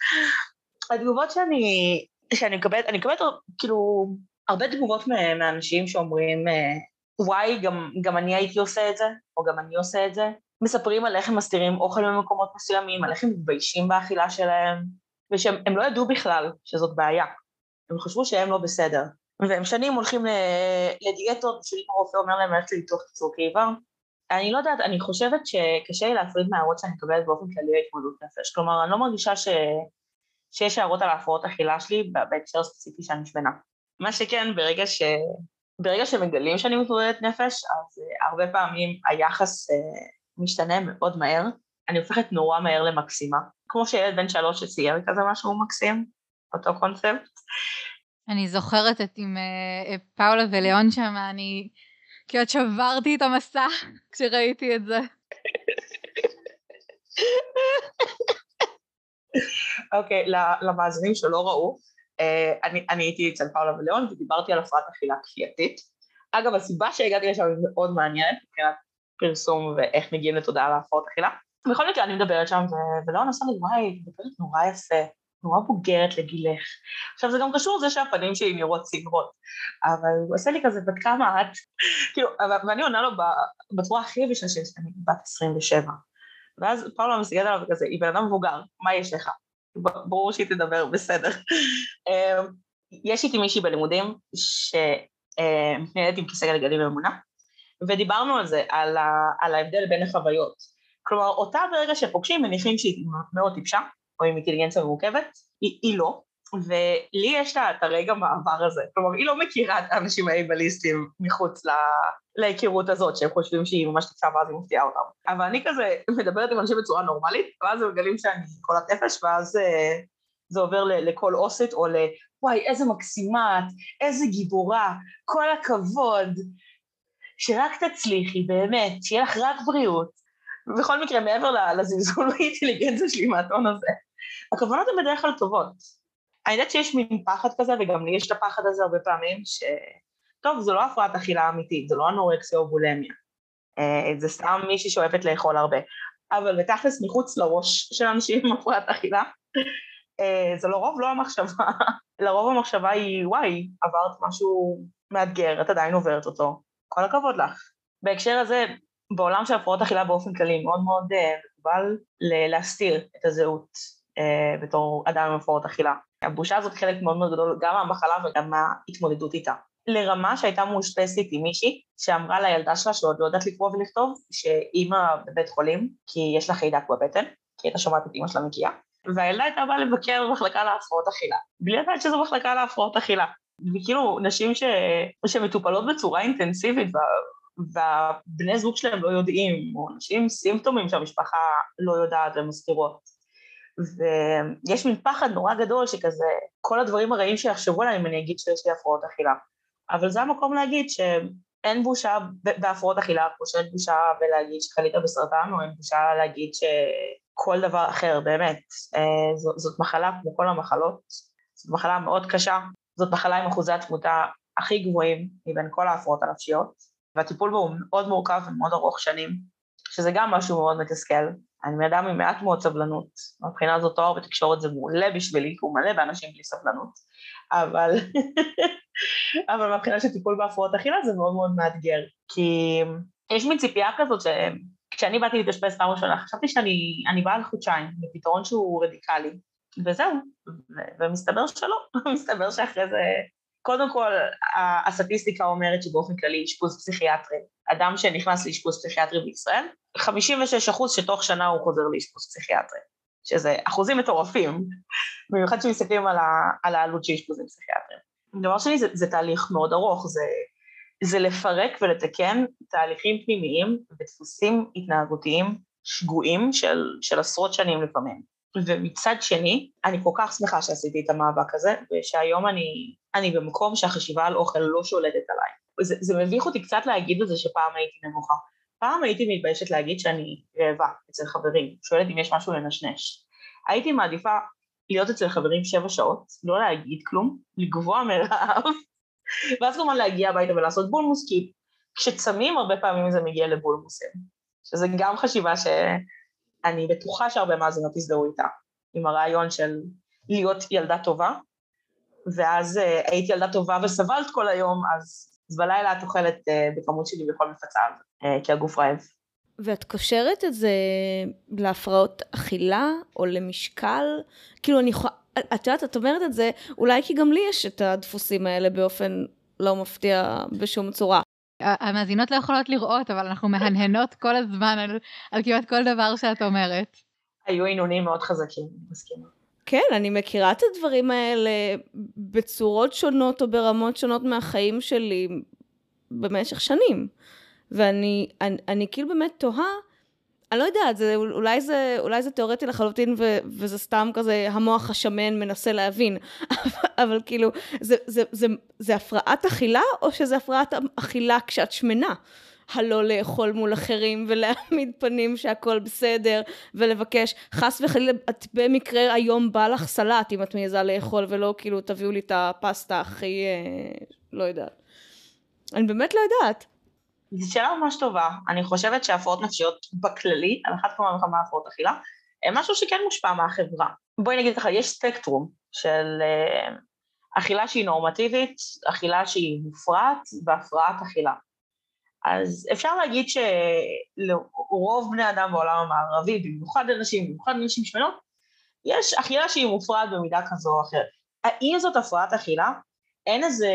[laughs] התגובות שאני, שאני מקבלת, אני מקבלת כאילו הרבה תגובות מאנשים שאומרים, אה, וואי, גם, גם אני הייתי עושה את זה, או גם אני עושה את זה. מספרים על איך הם מסתירים אוכל במקומות מסוימים, על איך הם מתביישים באכילה שלהם, ושהם לא ידעו בכלל שזאת בעיה. הם חשבו שהם לא בסדר. והם שנים הולכים לדיאטות, ושנים הרופא אומר להם ללכת לניתוח קיצור קיבה. אני לא יודעת, אני חושבת שקשה לי להפריד מההערות שאני מקבלת באופן כללי להתמודדות נפש. כלומר, אני לא מרגישה ש... שיש הערות על ההפרעות אכילה שלי בהקשר ספציפי שאני שמנה. מה שכן, ברגע, ש... ברגע שמגלים שאני מתמודדת נפש, אז uh, הרבה פעמים היחס uh, משתנה מאוד מהר. אני הופכת נורא מהר למקסימה. כמו שילד בן שלוש שצייר כזה משהו מקסים, אותו קונספט. אני זוכרת את עם uh, פאולה וליאון שם, אני כמעט שברתי את המסע [laughs] כשראיתי את זה. אוקיי, okay, למאזינים שלא ראו, אני, אני הייתי אצל פאולה וליאון ודיברתי על הפרעת אכילה כפייתית. אגב, הסיבה שהגעתי לשם היא מאוד מעניינת מבחינת פרסום ואיך מגיעים לתודעה על הפרעות אכילה. בכל מקרה אני מדברת שם וליאון עושה לי, וואי, מדברת נורא יפה. נורא בוגרת לגילך. עכשיו זה גם קשור לזה שהפנים שלי נראות צעירות, אבל הוא עושה לי כזה, בת כמה את? [laughs] כאילו, ואני עונה לו בצורה הכי יבשה שיש, אני בת 27. ואז פאולה מסתכלת עליו כזה, היא בן אדם מבוגר, מה יש לך? ברור שהיא תדבר בסדר. אמ, יש איתי מישהי בלימודים שמתנהלת עם כיסא גלגלים ממונה, ודיברנו על זה, על, ה, על ההבדל בין החוויות. כלומר, אותה ברגע שפוגשים מניחים שהיא מאוד טיפשה, או עם אינטליגנציה מורכבת, היא, היא לא, ולי יש לה את הרגע מעבר הזה, כלומר היא לא מכירה את האנשים האייבליסטים מחוץ לה, להיכרות הזאת, שהם חושבים שהיא ממש תקצה ואז היא מפתיעה אותם. אבל אני כזה מדברת עם אנשים בצורה נורמלית, ואז הם מגלים שאני קולת נפש, ואז אה, זה עובר לכל אוסט או ל... וואי, איזה מקסימה את, איזה גיבורה, כל הכבוד, שרק תצליחי, באמת, שיהיה לך רק בריאות. בכל מקרה, מעבר לזלזול [laughs] באינטליגנציה שלי מהטון הזה, הכוונות הן בדרך כלל טובות. אני יודעת שיש מין פחד כזה, וגם לי יש את הפחד הזה הרבה פעמים, ש... טוב, זו לא הפרעת אכילה אמיתית, זו לא אנורקסיה או בולמיה. אה, זה סתם מישהי שאוהבת לאכול הרבה. אבל בתכלס מחוץ לראש של אנשים עם [laughs] הפרעת אכילה, אה, זה לרוב לא המחשבה, [laughs] לרוב המחשבה היא, וואי, עברת משהו מאתגר, את עדיין עוברת אותו, כל הכבוד לך. בהקשר הזה, בעולם של הפרעות אכילה באופן כללי, מאוד מאוד אה, מקובל להסתיר את הזהות בתור אדם עם הפרעות אכילה. הבושה הזאת חלק מאוד מאוד גדול גם מהמחלה וגם מההתמודדות איתה. לרמה שהייתה מאושפזת עם מישהי שאמרה לילדה שלה שעוד לא יודעת לקרוא ולכתוב, שאימא בבית חולים כי יש לה חיידק בבטן, כי הייתה שומעת את אימא שלה מגיעה, והילדה הייתה באה לבקר במחלקה להפרעות אכילה, בלי לדעת שזו מחלקה להפרעות אכילה. וכאילו נשים ש... שמטופלות בצורה אינטנסיבית והבני זוג שלהם לא יודעים, או אנשים עם סימפטומים שהמשפחה לא יודעת ומסתירות. ויש מין פחד נורא גדול שכזה, כל הדברים הרעים שיחשבו עליי אם אני אגיד שיש לי הפרעות אכילה. אבל זה המקום להגיד שאין בושה בהפרעות אכילה, כמו שאין בושה בלהגיד שחלית בסרטן, או אין בושה להגיד שכל דבר אחר, באמת. אה, זאת, מחלה כמו כל המחלות, זאת מחלה מאוד קשה, זאת מחלה עם אחוזי התמותה הכי גבוהים מבין כל ההפרעות הנפשיות, והטיפול בו הוא מאוד מורכב ומאוד ארוך שנים, שזה גם משהו מאוד מתסכל. אני בן אדם עם מעט מאוד סבלנות, מבחינה הזאת תואר בתקשורת זה מעולה בשבילי, כי הוא מלא באנשים בלי סבלנות, אבל, [laughs] אבל מבחינה של טיפול בהפרעות אכילה זה מאוד מאוד מאתגר, כי יש מין ציפייה כזאת שכשאני באתי להתאשפז פעם ראשונה, חשבתי שאני באה לחודשיים, בפתרון שהוא רדיקלי, וזהו, ומסתבר שלא, [laughs] מסתבר שאחרי זה קודם כל, הסטטיסטיקה אומרת שבאופן כללי אשפוז פסיכיאטרי, אדם שנכנס לאשפוז פסיכיאטרי בישראל, 56 אחוז שתוך שנה הוא חוזר לאשפוז פסיכיאטרי, שזה אחוזים מטורפים, במיוחד כשמסתכלים על, על העלות של אשפוזים פסיכיאטריים. דבר שני, זה, זה תהליך מאוד ארוך, זה, זה לפרק ולתקן תהליכים פנימיים ודפוסים התנהגותיים שגויים של, של עשרות שנים לפעמים. ומצד שני, אני כל כך שמחה שעשיתי את המאבק הזה, ושהיום אני, אני במקום שהחשיבה על אוכל לא שולטת עליי. זה, זה מביך אותי קצת להגיד את זה שפעם הייתי נמוכה. פעם הייתי מתביישת להגיד שאני רעבה אצל חברים, שואלת אם יש משהו לנשנש. הייתי מעדיפה להיות אצל חברים שבע שעות, לא להגיד כלום, לגבוה מרעב, [laughs] ואז כמובן להגיע הביתה ולעשות בולמוס, כי כשצמים הרבה פעמים זה מגיע לבולמוסים, שזה גם חשיבה ש... אני בטוחה שהרבה מאזינות יזדהו איתה, עם הרעיון של להיות ילדה טובה, ואז uh, הייתי ילדה טובה וסבלת כל היום, אז אז בלילה את אוכלת בכמות שלי בכל מפצה, כי הגוף רעב. ואת קושרת את זה להפרעות אכילה או למשקל? כאילו אני יכולה, את יודעת, את אומרת את זה, אולי כי גם לי יש את הדפוסים האלה באופן לא מפתיע בשום צורה. המאזינות לא יכולות לראות, אבל אנחנו מהנהנות כל הזמן על, על כמעט כל דבר שאת אומרת. היו עינונים מאוד חזקים, מסכימה. כן, אני מכירה את הדברים האלה בצורות שונות או ברמות שונות מהחיים שלי במשך שנים. ואני אני, אני כאילו באמת תוהה, אני לא יודעת, זה, אולי, זה, אולי זה תיאורטי לחלוטין ו, וזה סתם כזה המוח השמן מנסה להבין, [laughs] אבל כאילו, זה, זה, זה, זה הפרעת אכילה או שזה הפרעת אכילה כשאת שמנה? הלא לאכול מול אחרים ולהעמיד פנים שהכל בסדר ולבקש חס וחלילה את במקרה היום בא לך סלט אם את מעיזה לאכול ולא כאילו תביאו לי את הפסטה הכי אה, לא יודעת. אני באמת לא יודעת. זו שאלה ממש טובה. אני חושבת שהפרעות נפשיות בכללי, על אחת כמה וכמה הפרעות אכילה, הם משהו שכן מושפע מהחברה. בואי נגיד ככה, יש ספקטרום של uh, אכילה שהיא נורמטיבית, אכילה שהיא מופרעת והפרעת אכילה. אז אפשר להגיד שלרוב בני אדם בעולם המערבי, במיוחד לנשים, במיוחד לנשים שמנות, יש אכילה שהיא מופרעת במידה כזו או אחרת. האם זאת הפרעת אכילה? אין איזה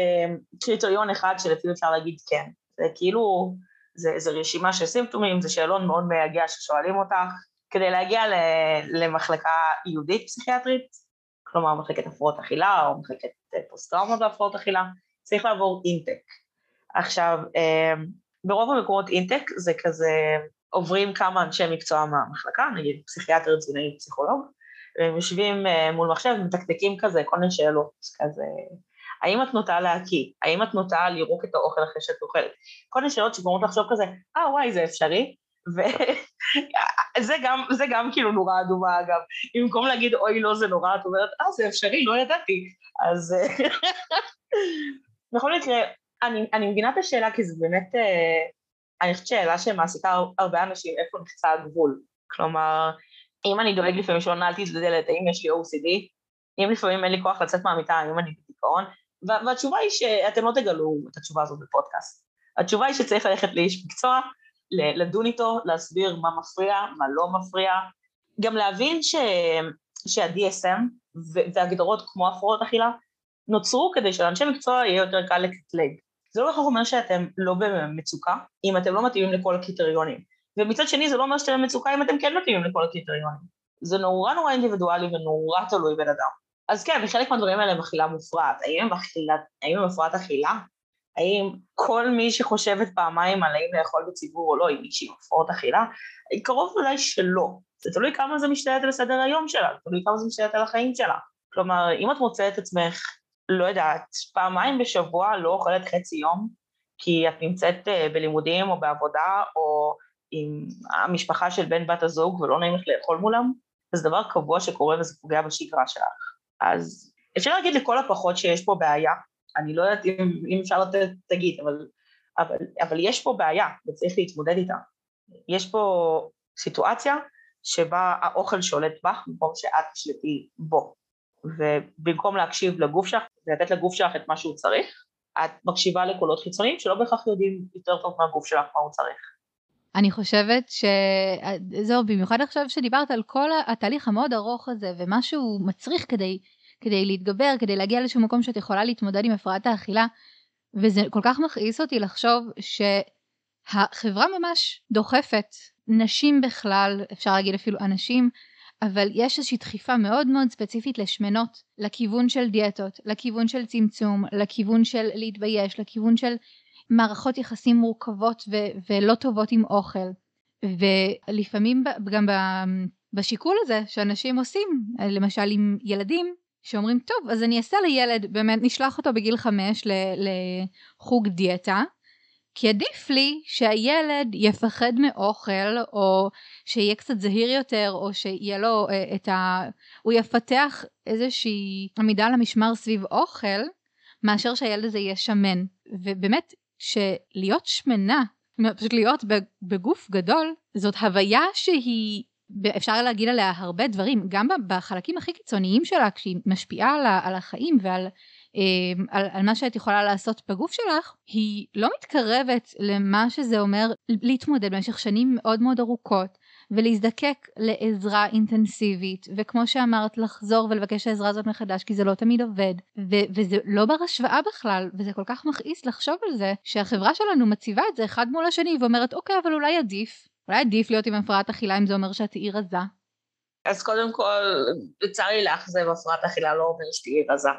קריטריון אחד שלפיו אפשר להגיד כן. זה כאילו, זה, זה רשימה של סימפטומים, זה שאלון מאוד מייגע ששואלים אותך, כדי להגיע למחלקה ייעודית פסיכיאטרית, כלומר מחלקת הפרעות אכילה או מחלקת פוסט טראומות והפרעות אכילה, צריך לעבור אינטק. עכשיו, אמ, ברוב המקומות אינטק זה כזה, עוברים כמה אנשי מקצוע מהמחלקה, נגיד פסיכיאטר, תזונאי, פסיכולוג, והם יושבים אה, מול מחשב, מתקתקים כזה כל מיני שאלות, כזה האם את נוטה להקיא? האם את נוטה לירוק את האוכל אחרי שאת אוכלת? כל מיני שאלות שגורמות לחשוב כזה, אה וואי זה אפשרי? וזה [laughs] גם, גם כאילו נורה אדומה אגב, במקום להגיד אוי לא זה נורא, את אומרת אה זה אפשרי, לא ידעתי, אז [laughs] בכל מקרה, אני, אני מבינה את השאלה כי זה באמת, אה, אני חושבת שאלה שמעסיקה הרבה אנשים, איפה נחצה הגבול, כלומר, אם אני דואג לפעמים שלא נעלתי את הדלת, האם יש לי OCD? אם לפעמים אין לי כוח לצאת מהמיטה, האם אני בדיכאון? והתשובה היא שאתם לא תגלו את התשובה הזאת בפודקאסט. התשובה היא שצריך ללכת לאיש מקצוע, לדון איתו, להסביר מה מפריע, מה לא מפריע, גם להבין ש... שה-DSM והגדרות כמו הפרעות אכילה נוצרו כדי שלאנשי מקצוע יהיה יותר קל לקטלג. זה לא בהכרח אומר שאתם לא במצוקה, אם אתם לא מתאימים לכל הקריטריונים. ומצד שני זה לא אומר שאתם במצוקה אם אתם כן מתאימים לכל הקריטריונים. זה נורא נורא אינדיבידואלי ונורא תלוי בן אדם. אז כן, חלק מהדברים האלה הם אכילה מופרעת. האם הם, הפרעת אכילה? האם כל מי שחושבת פעמיים על האם לאכול בציבור או לא, היא מישהי עם הפרעות אכילה? קרוב אולי שלא. זה תלוי כמה זה משתלט על סדר היום שלה, תלוי כמה זה משתלט על החיים שלה. כלומר, אם את מוצאת את עצמך, לא יודעת, פעמיים בשבוע לא אוכלת חצי יום, כי את נמצאת אה, בלימודים או בעבודה, או עם המשפחה של בן בת הזוג ולא נעים לך לאכול מולם, זה דבר קבוע שקורה וזה פוגע בשגרה שלך. אז אפשר להגיד לכל הפחות שיש פה בעיה, אני לא יודעת אם, אם אפשר לתת, תגיד, אבל, אבל, אבל יש פה בעיה וצריך להתמודד איתה. יש פה סיטואציה שבה האוכל שולט בך במקום שאת תשלטי בו. ובמקום להקשיב לגוף שלך ולתת לגוף שלך את מה שהוא צריך, את מקשיבה לקולות חיצוניים שלא בהכרח יודעים יותר טוב מהגוף שלך מה הוא צריך. אני חושבת שזהו, במיוחד עכשיו שדיברת על כל התהליך המאוד ארוך הזה ומה שהוא מצריך כדי, כדי להתגבר, כדי להגיע לאיזשהו מקום שאת יכולה להתמודד עם הפרעת האכילה, וזה כל כך מכעיס אותי לחשוב שהחברה ממש דוחפת נשים בכלל, אפשר להגיד אפילו אנשים, אבל יש איזושהי דחיפה מאוד מאוד ספציפית לשמנות, לכיוון של דיאטות, לכיוון של צמצום, לכיוון של להתבייש, לכיוון של מערכות יחסים מורכבות ו- ולא טובות עם אוכל. ולפעמים גם בשיקול הזה שאנשים עושים, למשל עם ילדים, שאומרים טוב אז אני אעשה לילד באמת נשלח אותו בגיל חמש לחוג דיאטה כי עדיף לי שהילד יפחד מאוכל או שיהיה קצת זהיר יותר או שיהיה לו אה, את ה... הוא יפתח איזושהי עמידה למשמר סביב אוכל מאשר שהילד הזה יהיה שמן. ובאמת שלהיות שמנה, פשוט להיות בגוף גדול, זאת הוויה שהיא אפשר להגיד עליה הרבה דברים, גם בחלקים הכי קיצוניים שלה, כשהיא משפיעה על, החיים ועל על, על מה שאת יכולה לעשות בגוף שלך, היא לא מתקרבת למה שזה אומר להתמודד במשך שנים מאוד מאוד ארוכות ולהזדקק לעזרה אינטנסיבית וכמו שאמרת לחזור ולבקש העזרה הזאת מחדש כי זה לא תמיד עובד ו- וזה לא בר השוואה בכלל וזה כל כך מכעיס לחשוב על זה שהחברה שלנו מציבה את זה אחד מול השני ואומרת אוקיי אבל אולי עדיף אולי עדיף להיות עם הפרעת אכילה אם זה אומר שאת תהיי רזה. אז קודם כל, צר לי לאכזב, הפרעת אכילה לא אומר שתהיי רזה.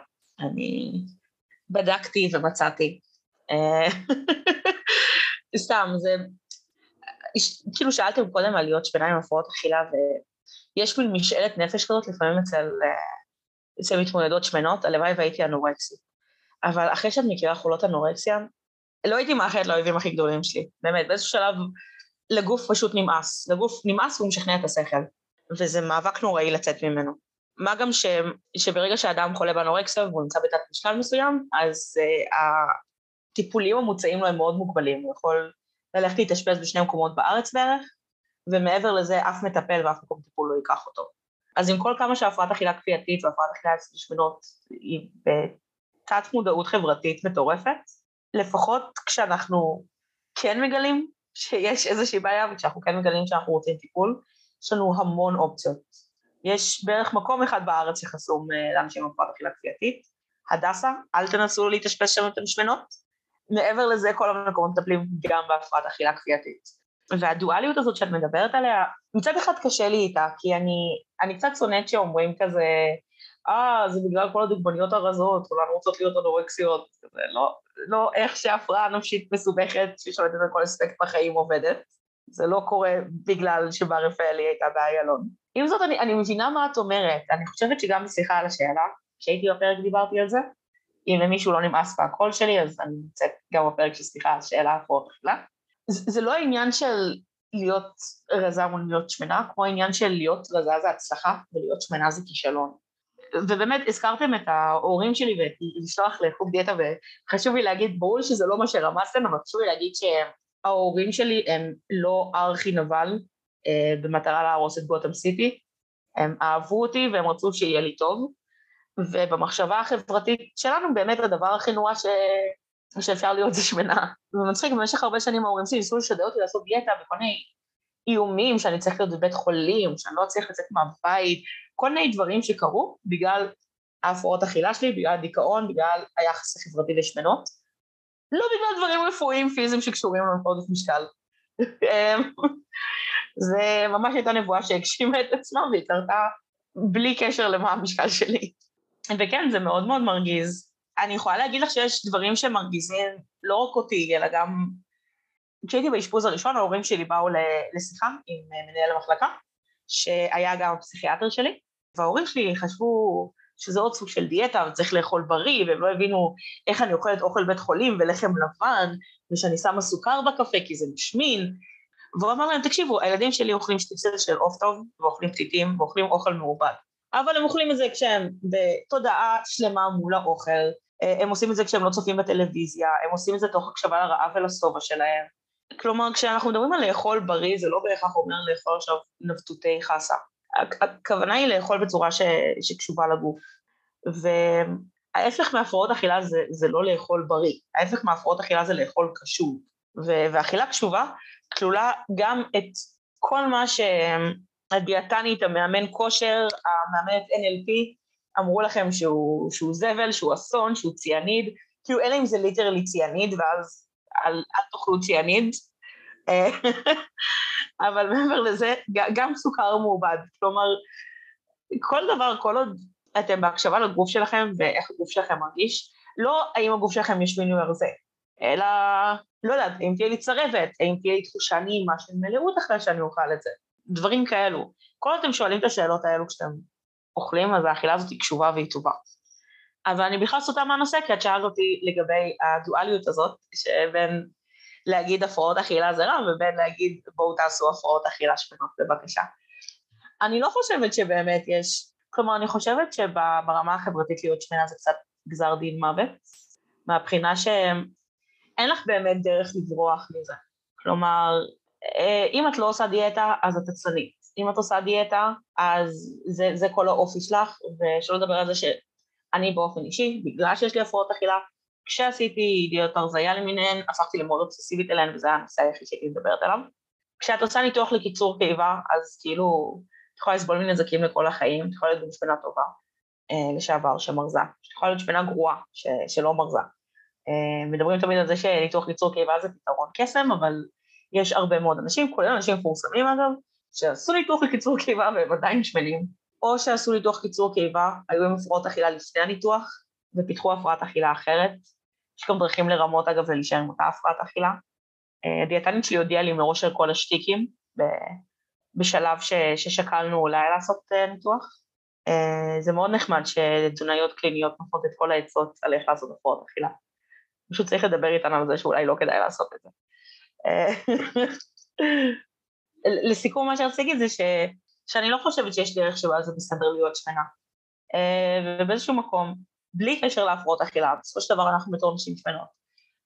אני בדקתי ומצאתי. אה, סתם, זה... כאילו שאלתם קודם על להיות שמנה עם הפרעות אכילה, ויש מין משאלת נפש כזאת לפעמים אצל, אה, אצל מתמודדות שמנות, הלוואי והייתי אנורקסית. אבל אחרי שאת מכירה חולות אנורקסיה, לא הייתי מאחלת לאויבים הכי גדולים שלי, באמת, באיזשהו שלב לגוף פשוט נמאס, לגוף נמאס והוא משכנע את השכל, וזה מאבק נוראי לצאת ממנו. מה גם ש, שברגע שאדם חולה באנורקסיה והוא נמצא בתת משקל מסוים, אז uh, הטיפולים המוצעים לו הם מאוד מוגבלים, הוא יכול ללכת להתאשפז בשני מקומות בארץ בערך, ומעבר לזה אף מטפל ואף מקום טיפול לא ייקח אותו. אז עם כל כמה שהפרעת אכילה כפייתית והפרעת אכילה אצל היא בתת מודעות חברתית מטורפת, לפחות כשאנחנו כן מגלים שיש איזושהי בעיה וכשאנחנו כן מגלים שאנחנו רוצים טיפול, יש לנו המון אופציות. יש בערך מקום אחד בארץ שחסום אה, לאנשים עם הפרעת אכילה כפייתית, הדסה, אל תנסו להתאשפז שם אתן שמנות. מעבר לזה כל המקומות מטפלים גם בהפרעת אכילה כפייתית. והדואליות הזאת שאת מדברת עליה, מצד אחד קשה לי איתה, כי אני, אני קצת שונאת שאומרים כזה, אה, זה בגלל כל הדוגמניות הרזות, כולנו רוצות להיות אנורקסיות, זה לא, לא איך שהפרעה נפשית מסובכת ששולטת על כל אספקט בחיים עובדת. זה לא קורה בגלל שבר רפאלי הייתה באיילון. עם זאת, אני, אני מבינה מה את אומרת. אני חושבת שגם בסליחה על השאלה, כשהייתי בפרק דיברתי על זה. אם למישהו לא נמאס מהקול שלי, אז אני נמצאת גם בפרק של סליחה על שאלה הפרעות אכילה. זה, זה לא העניין של להיות רזה מול להיות שמנה, כמו העניין של להיות רזה זה הצלחה ולהיות שמנה זה כישלון. ובאמת הזכרתם את ההורים שלי ולשלוח לחוג דיאטה וחשוב לי להגיד, ברור שזה לא מה שרמזתם, אבל חשוב לי להגיד שההורים שלי הם לא ארכי נבל במטרה להרוס את גותם סיטי. הם אהבו אותי והם רצו שיהיה לי טוב, ובמחשבה החברתית שלנו באמת הדבר הכי נורא ש... שאפשר להיות זה שמנה. ומצחיק, במשך הרבה שנים ההורים שלי ניסו לשדר אותי לעשות דיאטה וכל מיני איומים שאני צריך להיות בבית חולים, שאני לא צריך לצאת מהבית, כל מיני דברים שקרו בגלל ההפרעות אכילה שלי, בגלל דיכאון, בגלל היחס החברתי לשמנות. לא בגלל דברים רפואיים פיזיים שקשורים לעודף משקל. [laughs] זה ממש הייתה נבואה שהגשימה את עצמה והיא קרתה בלי קשר למה המשקל שלי. וכן, זה מאוד מאוד מרגיז. אני יכולה להגיד לך שיש דברים שמרגיזים לא רק אותי, אלא גם... כשהייתי באשפוז הראשון, ההורים שלי באו לשיחה עם מנהל המחלקה, שהיה גם הפסיכיאטר שלי, וההורים שלי חשבו שזה עוד סוג של דיאטה וצריך לאכול בריא, והם לא הבינו איך אני אוכלת אוכל בית חולים ולחם לבן, ושאני שמה סוכר בקפה כי זה משמין, והוא אמר להם, תקשיבו, הילדים שלי אוכלים שטיצל של עוף טוב, ואוכלים פתיתים, ואוכלים אוכל מעובד. אבל הם אוכלים את זה כשהם בתודעה שלמה מול האוכל, אה, הם עושים את זה כשהם לא צופים בטלוויזיה, הם עושים את זה תוך הקשבה לרעב ולשובע שלהם. כלומר, כשאנחנו מדברים על לאכול בריא, זה לא בהכרח אומר לאכול עכשיו נבטותי חסה. הכוונה היא לאכול בצורה ש... שקשובה לגוף. וההפך מהפרעות אכילה זה, זה לא לאכול בריא, ההפך מהפרעות אכילה זה לאכול קשוב. ואכילה קשובה כלולה גם את כל מה שהדיאטנית, המאמן כושר, המאמנת NLP, אמרו לכם שהוא, שהוא זבל, שהוא אסון, שהוא ציאניד, כאילו אלא אם זה ליטרלי ציאניד, ואז אל, אל תאכלו ציאניד. [laughs] אבל מעבר לזה, גם סוכר מעובד, כלומר, כל דבר, כל עוד אתם בהקשבה לגוף שלכם ואיך הגוף שלכם מרגיש, לא האם הגוף שלכם יש מינוי הרזה, אלא, לא יודעת, אם תהיה לי צרבת, האם תהיה לי תחושה נעימה של מלאות אחרי שאני אוכל את זה, דברים כאלו. כל עוד אתם שואלים את השאלות האלו כשאתם אוכלים, אז האכילה הזאת היא קשובה והיא טובה. אבל אני בכלל סוטה מהנושא, כי את שאלת אותי לגבי הדואליות הזאת, שבין להגיד הפרעות אכילה זה רע, ובין להגיד בואו תעשו הפרעות אכילה שמנות בבקשה. אני לא חושבת שבאמת יש, כלומר אני חושבת שברמה החברתית להיות שמנה זה קצת גזר דין מוות, מהבחינה שאין לך באמת דרך לברוח מזה. כלומר, אה, אם את לא עושה דיאטה אז את עצלנית. אם את עושה דיאטה, אז זה, זה כל האופי שלך, ושלא לדבר על זה שאני באופן אישי, בגלל שיש לי הפרעות אכילה, כשעשיתי דיאטות הרזייה למיניהן, הפכתי למאוד אובססיבית אליהן, וזה הנושא היחיד שהייתי מדברת עליו. כשאת עושה ניתוח לקיצור קיבה, אז כאילו, את יכולה לסבול מנזקים לכל החיים, את יכולה להיות גם שפנה טובה אה, לשעבר שמרזה, את יכולה להיות שפנה גרועה שלא מרזה. אה, מדברים תמיד על זה שניתוח קיצור קיבה זה פתרון קסם, אבל יש הרבה מאוד אנשים, כולל אנשים מפורסמים אגב, שעשו ניתוח לקיצור קיבה והם עדיין שמנים, או שעשו ניתוח קיצור קיבה, היו עם הפרעות אכילה לפני הניתוח, ופיתחו הפרעת אכילה אחרת. יש גם דרכים לרמות אגב ולהישאר עם אותה הפרעת אכילה. אה, הדיאטנית שלי הודיעה לי מראש על כל השטיקים, בשלב ש, ששקלנו אולי לעשות אה, ניתוח. זה מאוד נחמד שתזונאיות קליניות נותנות את כל העצות על איך לעשות הפרעות אכילה. פשוט צריך לדבר איתנו על זה שאולי לא כדאי לעשות את זה. [laughs] לסיכום מה שרציתי להגיד זה ש, שאני לא חושבת שיש דרך שבה זה בסדר להיות שמנה. ובאיזשהו מקום, בלי קשר להפרעות אכילה, בסופו של דבר אנחנו בתור נשים שמנות.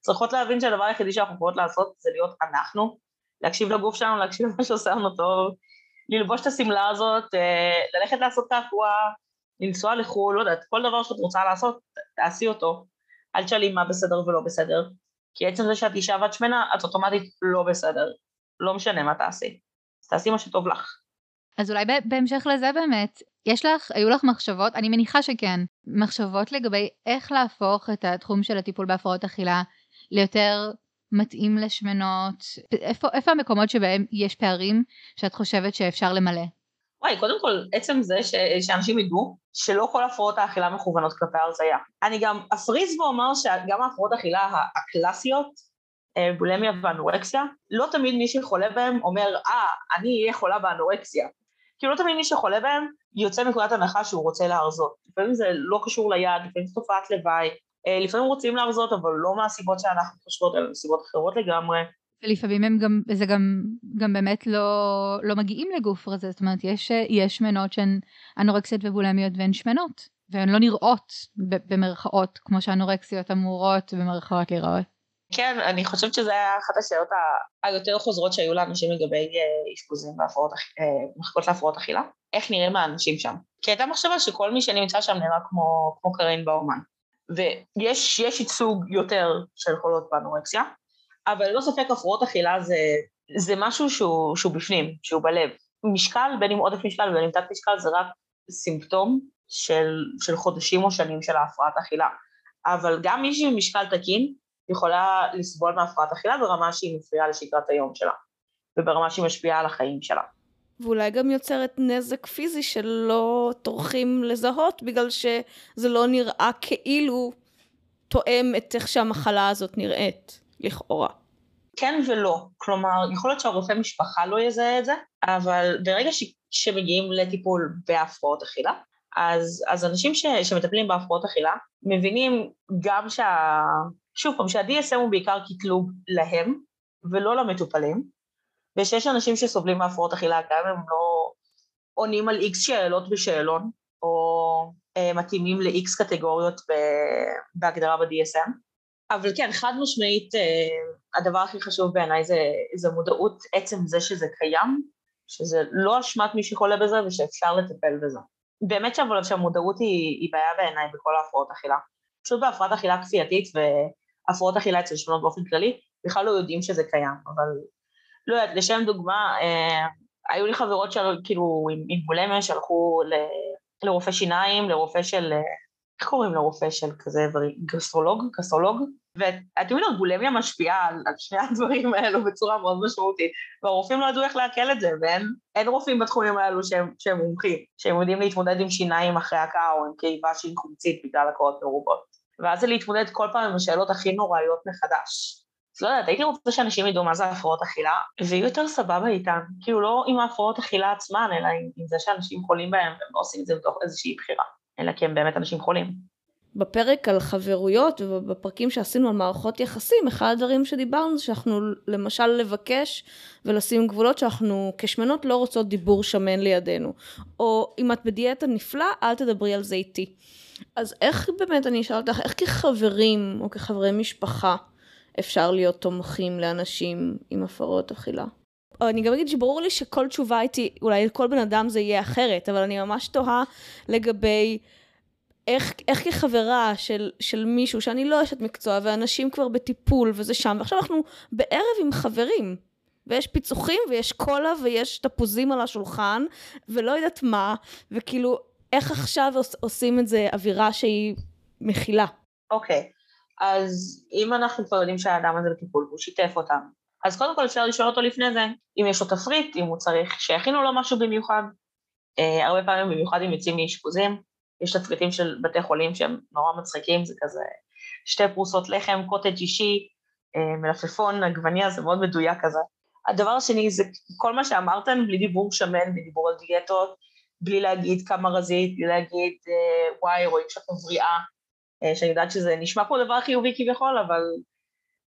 צריכות להבין שהדבר היחידי שאנחנו יכולות לעשות זה להיות אנחנו, להקשיב לגוף שלנו, להקשיב למה שעושה לנו טוב, ללבוש את השמלה הזאת, אה, ללכת לעשות קעקוע, לנסוע לחו"ל, לא יודעת, כל דבר שאת רוצה לעשות, תעשי אותו. אל תשאלי מה בסדר ולא בסדר, כי עצם זה שאת אישה ואת שמנה, את אוטומטית לא בסדר, לא משנה מה תעשי. אז תעשי מה שטוב לך. אז אולי בהמשך לזה באמת, יש לך, היו לך מחשבות, אני מניחה שכן, מחשבות לגבי איך להפוך את התחום של הטיפול בהפרעות אכילה ליותר מתאים לשמנות? איפה, איפה המקומות שבהם יש פערים שאת חושבת שאפשר למלא? וואי, קודם כל, עצם זה ש, שאנשים ידעו שלא כל הפרעות האכילה מכוונות כלפי הרזייה. אני גם אפריז ואומר שגם ההפרעות האכילה הקלאסיות, אה, בולמיה ואנורקסיה, לא תמיד מי שחולה בהם אומר, אה, אני אהיה חולה באנורקסיה. כי לא תמיד מי שחולה בהם יוצא מנקודת הנחה שהוא רוצה להרזות. לפעמים זה לא קשור ליד, לפעמים זה תופעת לוואי, אה, לפעמים רוצים להרזות, אבל לא מהסיבות שאנחנו חושבות, אלא מסיבות אחרות לגמרי. ולפעמים הם גם, זה גם, גם באמת לא, לא מגיעים לגוף רזה, זאת אומרת, יש, יש שמנות שהן אנורקסיות ובולמיות והן שמנות, והן לא נראות במרכאות, כמו שאנורקסיות אמורות במרכאות להיראות. כן, אני חושבת שזה היה אחת השאלות היותר חוזרות שהיו לאנשים לגבי אה, אשפוזים והפרעות, אה, להפרעות אכילה. איך נראים האנשים שם? כי הייתה מחשבה שכל מי שנמצא שם נראה כמו, כמו קרין באומן. ויש ייצוג יותר של חולות באנורקסיה, אבל ללא ספק הפרעות אכילה זה, זה משהו שהוא, שהוא בפנים, שהוא בלב. משקל, בין אם עודף משקל ובין אם תת משקל, זה רק סימפטום של, של חודשים או שנים של ההפרעת אכילה. אבל גם מישהי עם משקל תקין יכולה לסבול מהפרעת אכילה ברמה שהיא מפריעה לשגרת היום שלה, וברמה שהיא משפיעה על החיים שלה. ואולי גם יוצרת נזק פיזי שלא טורחים לזהות בגלל שזה לא נראה כאילו תואם את איך שהמחלה הזאת נראית, לכאורה. כן ולא, כלומר, יכול להיות שהרופא משפחה לא יזהה את זה, אבל ברגע ש... שמגיעים לטיפול בהפרעות אכילה, אז, אז אנשים ש, שמטפלים בהפרעות אכילה מבינים גם שה... שוב פעם, שה-DSM הוא בעיקר קטלוג להם ולא למטופלים, ושיש אנשים שסובלים מהפרעות אכילה, גם הם לא עונים על איקס שאלות בשאלון, או אה, מתאימים לאיקס קטגוריות בהגדרה ב-DSM. אבל כן, חד משמעית, אה, הדבר הכי חשוב בעיניי זה, זה מודעות עצם זה שזה קיים, שזה לא אשמת מי שחולה בזה ושאפשר לטפל בזה. באמת אבל שהמודעות היא, היא בעיה בעיניי בכל ההפרעות אכילה. פשוט בהפרעת אכילה כפייתית והפרעות אכילה אצל שמנות באופן כללי, בכלל לא יודעים שזה קיים, אבל לא יודעת, לשם דוגמה, אה, היו לי חברות שכאילו עם, עם בולמיה שהלכו ל, לרופא שיניים, לרופא של, אה, איך קוראים לרופא של כזה, גסטרולוג? גסטרולוג? ואתם יודעים, בולמיה משפיעה על, שני הדברים האלו בצורה מאוד משמעותית, והרופאים לא ידעו איך לעכל את זה, ואין רופאים בתחומים האלו שהם, שהם מומחים, שהם יודעים להתמודד עם שיניים אחרי הקאה או עם כאיבה שהיא חומצית בגלל הקאות מרובות. ואז זה להתמודד כל פעם עם השאלות הכי נוראיות מחדש. לא יודעת, הייתי רוצה שאנשים ידעו מה זה הפרעות אכילה, ויהיו יותר סבבה איתם, כאילו לא עם ההפרעות אכילה עצמן, אלא עם, עם זה שאנשים חולים בהם, והם לא עושים את זה בתוך איזושהי בחירה, אלא כי הם באמת אנשים חולים. בפרק על חברויות ובפרקים שעשינו על מערכות יחסים, אחד הדברים שדיברנו זה שאנחנו למשל לבקש ולשים גבולות שאנחנו כשמנות לא רוצות דיבור שמן לידינו. או אם את בדיאטה נפלא, אל תדברי על זה איתי. אז איך באמת, אני אשאל אותך, איך כחברים או כחברי משפחה אפשר להיות תומכים לאנשים עם הפרעות אכילה. אני גם אגיד שברור לי שכל תשובה איתי, אולי לכל בן אדם זה יהיה אחרת, אבל אני ממש תוהה לגבי איך, איך כחברה של, של מישהו שאני לא אשת מקצוע, ואנשים כבר בטיפול וזה שם, ועכשיו אנחנו בערב עם חברים, ויש פיצוחים ויש קולה ויש תפוזים על השולחן, ולא יודעת מה, וכאילו, איך עכשיו עושים את זה אווירה שהיא מכילה. אוקיי, okay. אז אם אנחנו כבר יודעים שהאדם הזה בטיפול והוא שיתף אותם, אז קודם כל אפשר לשאול אותו לפני זה, אם יש לו תפריט, אם הוא צריך שיכינו לו משהו במיוחד. Uh, הרבה פעמים במיוחד אם יוצאים מאשפוזים, יש תפריטים של בתי חולים שהם נורא מצחיקים, זה כזה שתי פרוסות לחם, קוטג' אישי, uh, מלפפון, עגבניה, זה מאוד מדויק כזה. הדבר השני זה כל מה שאמרתם, בלי דיבור שמן, בלי דיבור על דיאטות, בלי להגיד כמה רזית, בלי להגיד uh, וואי, רואים שאת מבריאה, uh, שאני יודעת שזה נשמע כמו דבר חיובי כביכול, אבל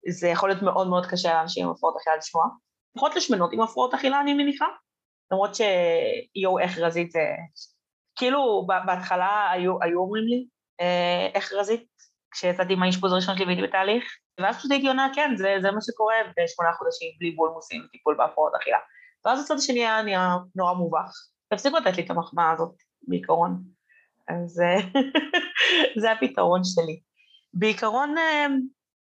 זה יכול להיות מאוד מאוד קשה לאנשים עם הפרעות אכילה לשמוע. לפחות לשמנות עם הפרעות אכילה אני מניחה, למרות שיואו איך רזית זה... כאילו בהתחלה היו, היו אומרים לי אה, איך רזית, כשיצאתי מהאשפוז הראשון שלי והייתי בתהליך, ואז פשוט הייתי עונה כן, זה, זה מה שקורה בשמונה חודשים בלי בולמוסים וטיפול בהפרעות אכילה. ואז הצד השני היה נהיה נורא מובך. תפסיקו לתת לי את המחמאה הזאת בעיקרון. אז אה, [laughs] זה הפתרון שלי. בעיקרון אה,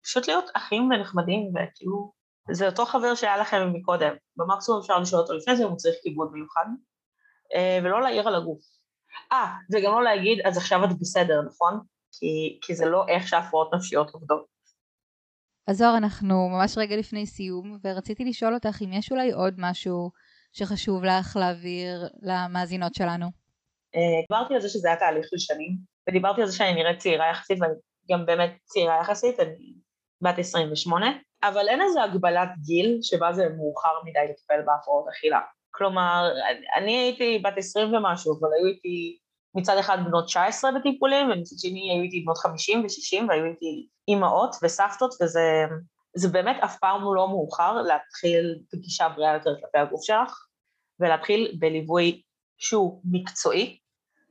פשוט להיות אחים ונחמדים, וכאילו, זה אותו חבר שהיה לכם מקודם, במקסימום אפשר לשאול אותו לפני זה אם הוא צריך כיבוד מיוחד, ולא להעיר על הגוף. אה, וגם לא להגיד, אז עכשיו את בסדר, נכון? כי, כי זה לא איך שהפרעות נפשיות עובדות. אז זוהר, אנחנו ממש רגע לפני סיום, ורציתי לשאול אותך אם יש אולי עוד משהו שחשוב לך להעביר למאזינות שלנו. אה, דיברתי על זה שזה היה תהליך של שנים, ודיברתי על זה שאני נראית צעירה יחסית, ואני גם באמת צעירה יחסית, אני בת 28, אבל אין איזו הגבלת גיל שבה זה מאוחר מדי לטפל בהפרעות אכילה. כלומר, אני הייתי בת 20 ומשהו, אבל היו איתי מצד אחד בנות 19 בטיפולים, ומצד שני היו איתי בנות 50 ו-60, והיו איתי אימהות וסבתות, וזה זה באמת אף פעם לא מאוחר להתחיל בגישה בריאה יותר כלפי הגוף שלך, ולהתחיל בליווי שהוא מקצועי.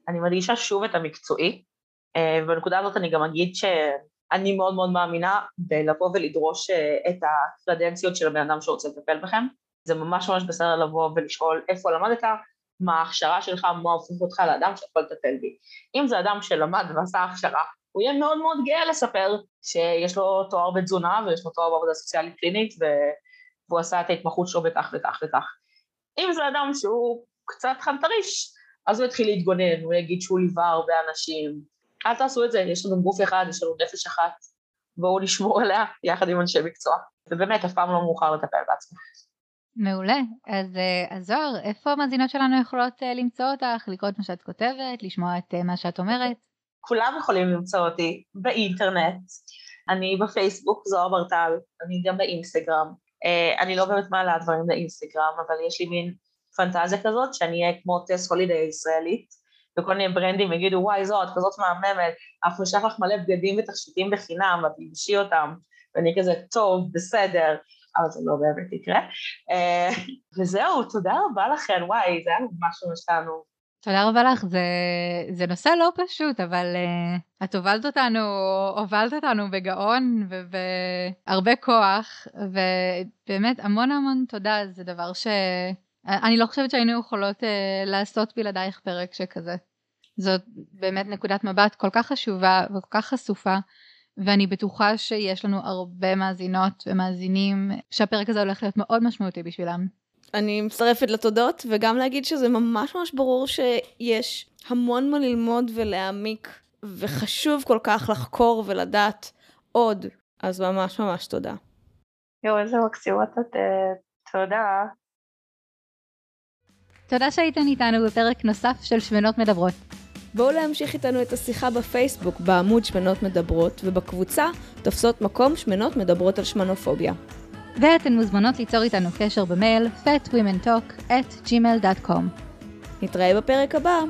אני מדגישה שוב את המקצועי, אה, ובנקודה הזאת אני גם אגיד ש... אני מאוד מאוד מאמינה בלבוא ולדרוש אה, את הקרדנציות של הבן אדם שרוצה לטפל בכם. זה ממש ממש בסדר לבוא ולשאול איפה למדת, מה ההכשרה שלך, מה הופך אותך לאדם שיכול לטפל בי. אם זה אדם שלמד ועשה הכשרה, הוא יהיה מאוד מאוד גאה לספר שיש לו תואר בתזונה ויש לו תואר בעבודה סוציאלית קלינית והוא עשה את ההתמחות שלו בכך וכך וכך. אם זה אדם שהוא קצת חנטריש, אז הוא יתחיל להתגונן, הוא יגיד שהוא ליווה הרבה אנשים, אל תעשו את זה, יש לנו גוף אחד, יש לנו נפש אחת, בואו נשמור עליה יחד עם אנשי מקצוע. ובאמת, אף פעם לא מאוחר לטפל בעצמך. מעולה. אז, אה, אז זוהר, איפה המאזינות שלנו יכולות אה, למצוא אותך, לקרוא את מה שאת כותבת, לשמוע את אה, מה שאת אומרת? כולם יכולים למצוא אותי באינטרנט. אני בפייסבוק, זוהר ברטל, אני גם באינסטגרם. אני לא באמת מעלה דברים לאינסטגרם, אבל יש לי מין פנטזיה כזאת שאני אהיה כמו טס הולידי הישראלית, וכל מיני ברנדים יגידו, וואי, זו, את כזאת מהממת, אנחנו נשלח לך מלא בגדים ותכשיטים בחינם, ואת תלבשי אותם, ואני כזה, טוב, בסדר, אבל זה לא באמת יקרה. אה, וזהו, תודה רבה לכם, וואי, זה היה ממש ממש תענוג. תודה רבה לך, זה, זה נושא לא פשוט, אבל uh, את הובלת אותנו, הובלת אותנו בגאון ובהרבה כוח, ובאמת המון המון תודה, זה דבר ש... אני לא חושבת שהיינו יכולות uh, לעשות בלעדייך פרק שכזה. זאת באמת נקודת מבט כל כך חשובה וכל כך חשופה, ואני בטוחה שיש לנו הרבה מאזינות ומאזינים שהפרק הזה הולך להיות מאוד משמעותי בשבילם. אני מצטרפת לתודות, וגם להגיד שזה ממש ממש ברור שיש המון מה ללמוד ולהעמיק, וחשוב כל כך לחקור ולדעת עוד, אז ממש ממש תודה. יואו, איזה מקסימות את... תודה. תודה שהייתן איתנו בפרק נוסף של שמנות מדברות. בואו להמשיך איתנו את השיחה בפייסבוק בעמוד שמנות מדברות ובקבוצה תופסות מקום שמנות מדברות על שמנופוביה. ואתן מוזמנות ליצור איתנו קשר במייל fatwomentalk at gmail.com. נתראה בפרק הבא.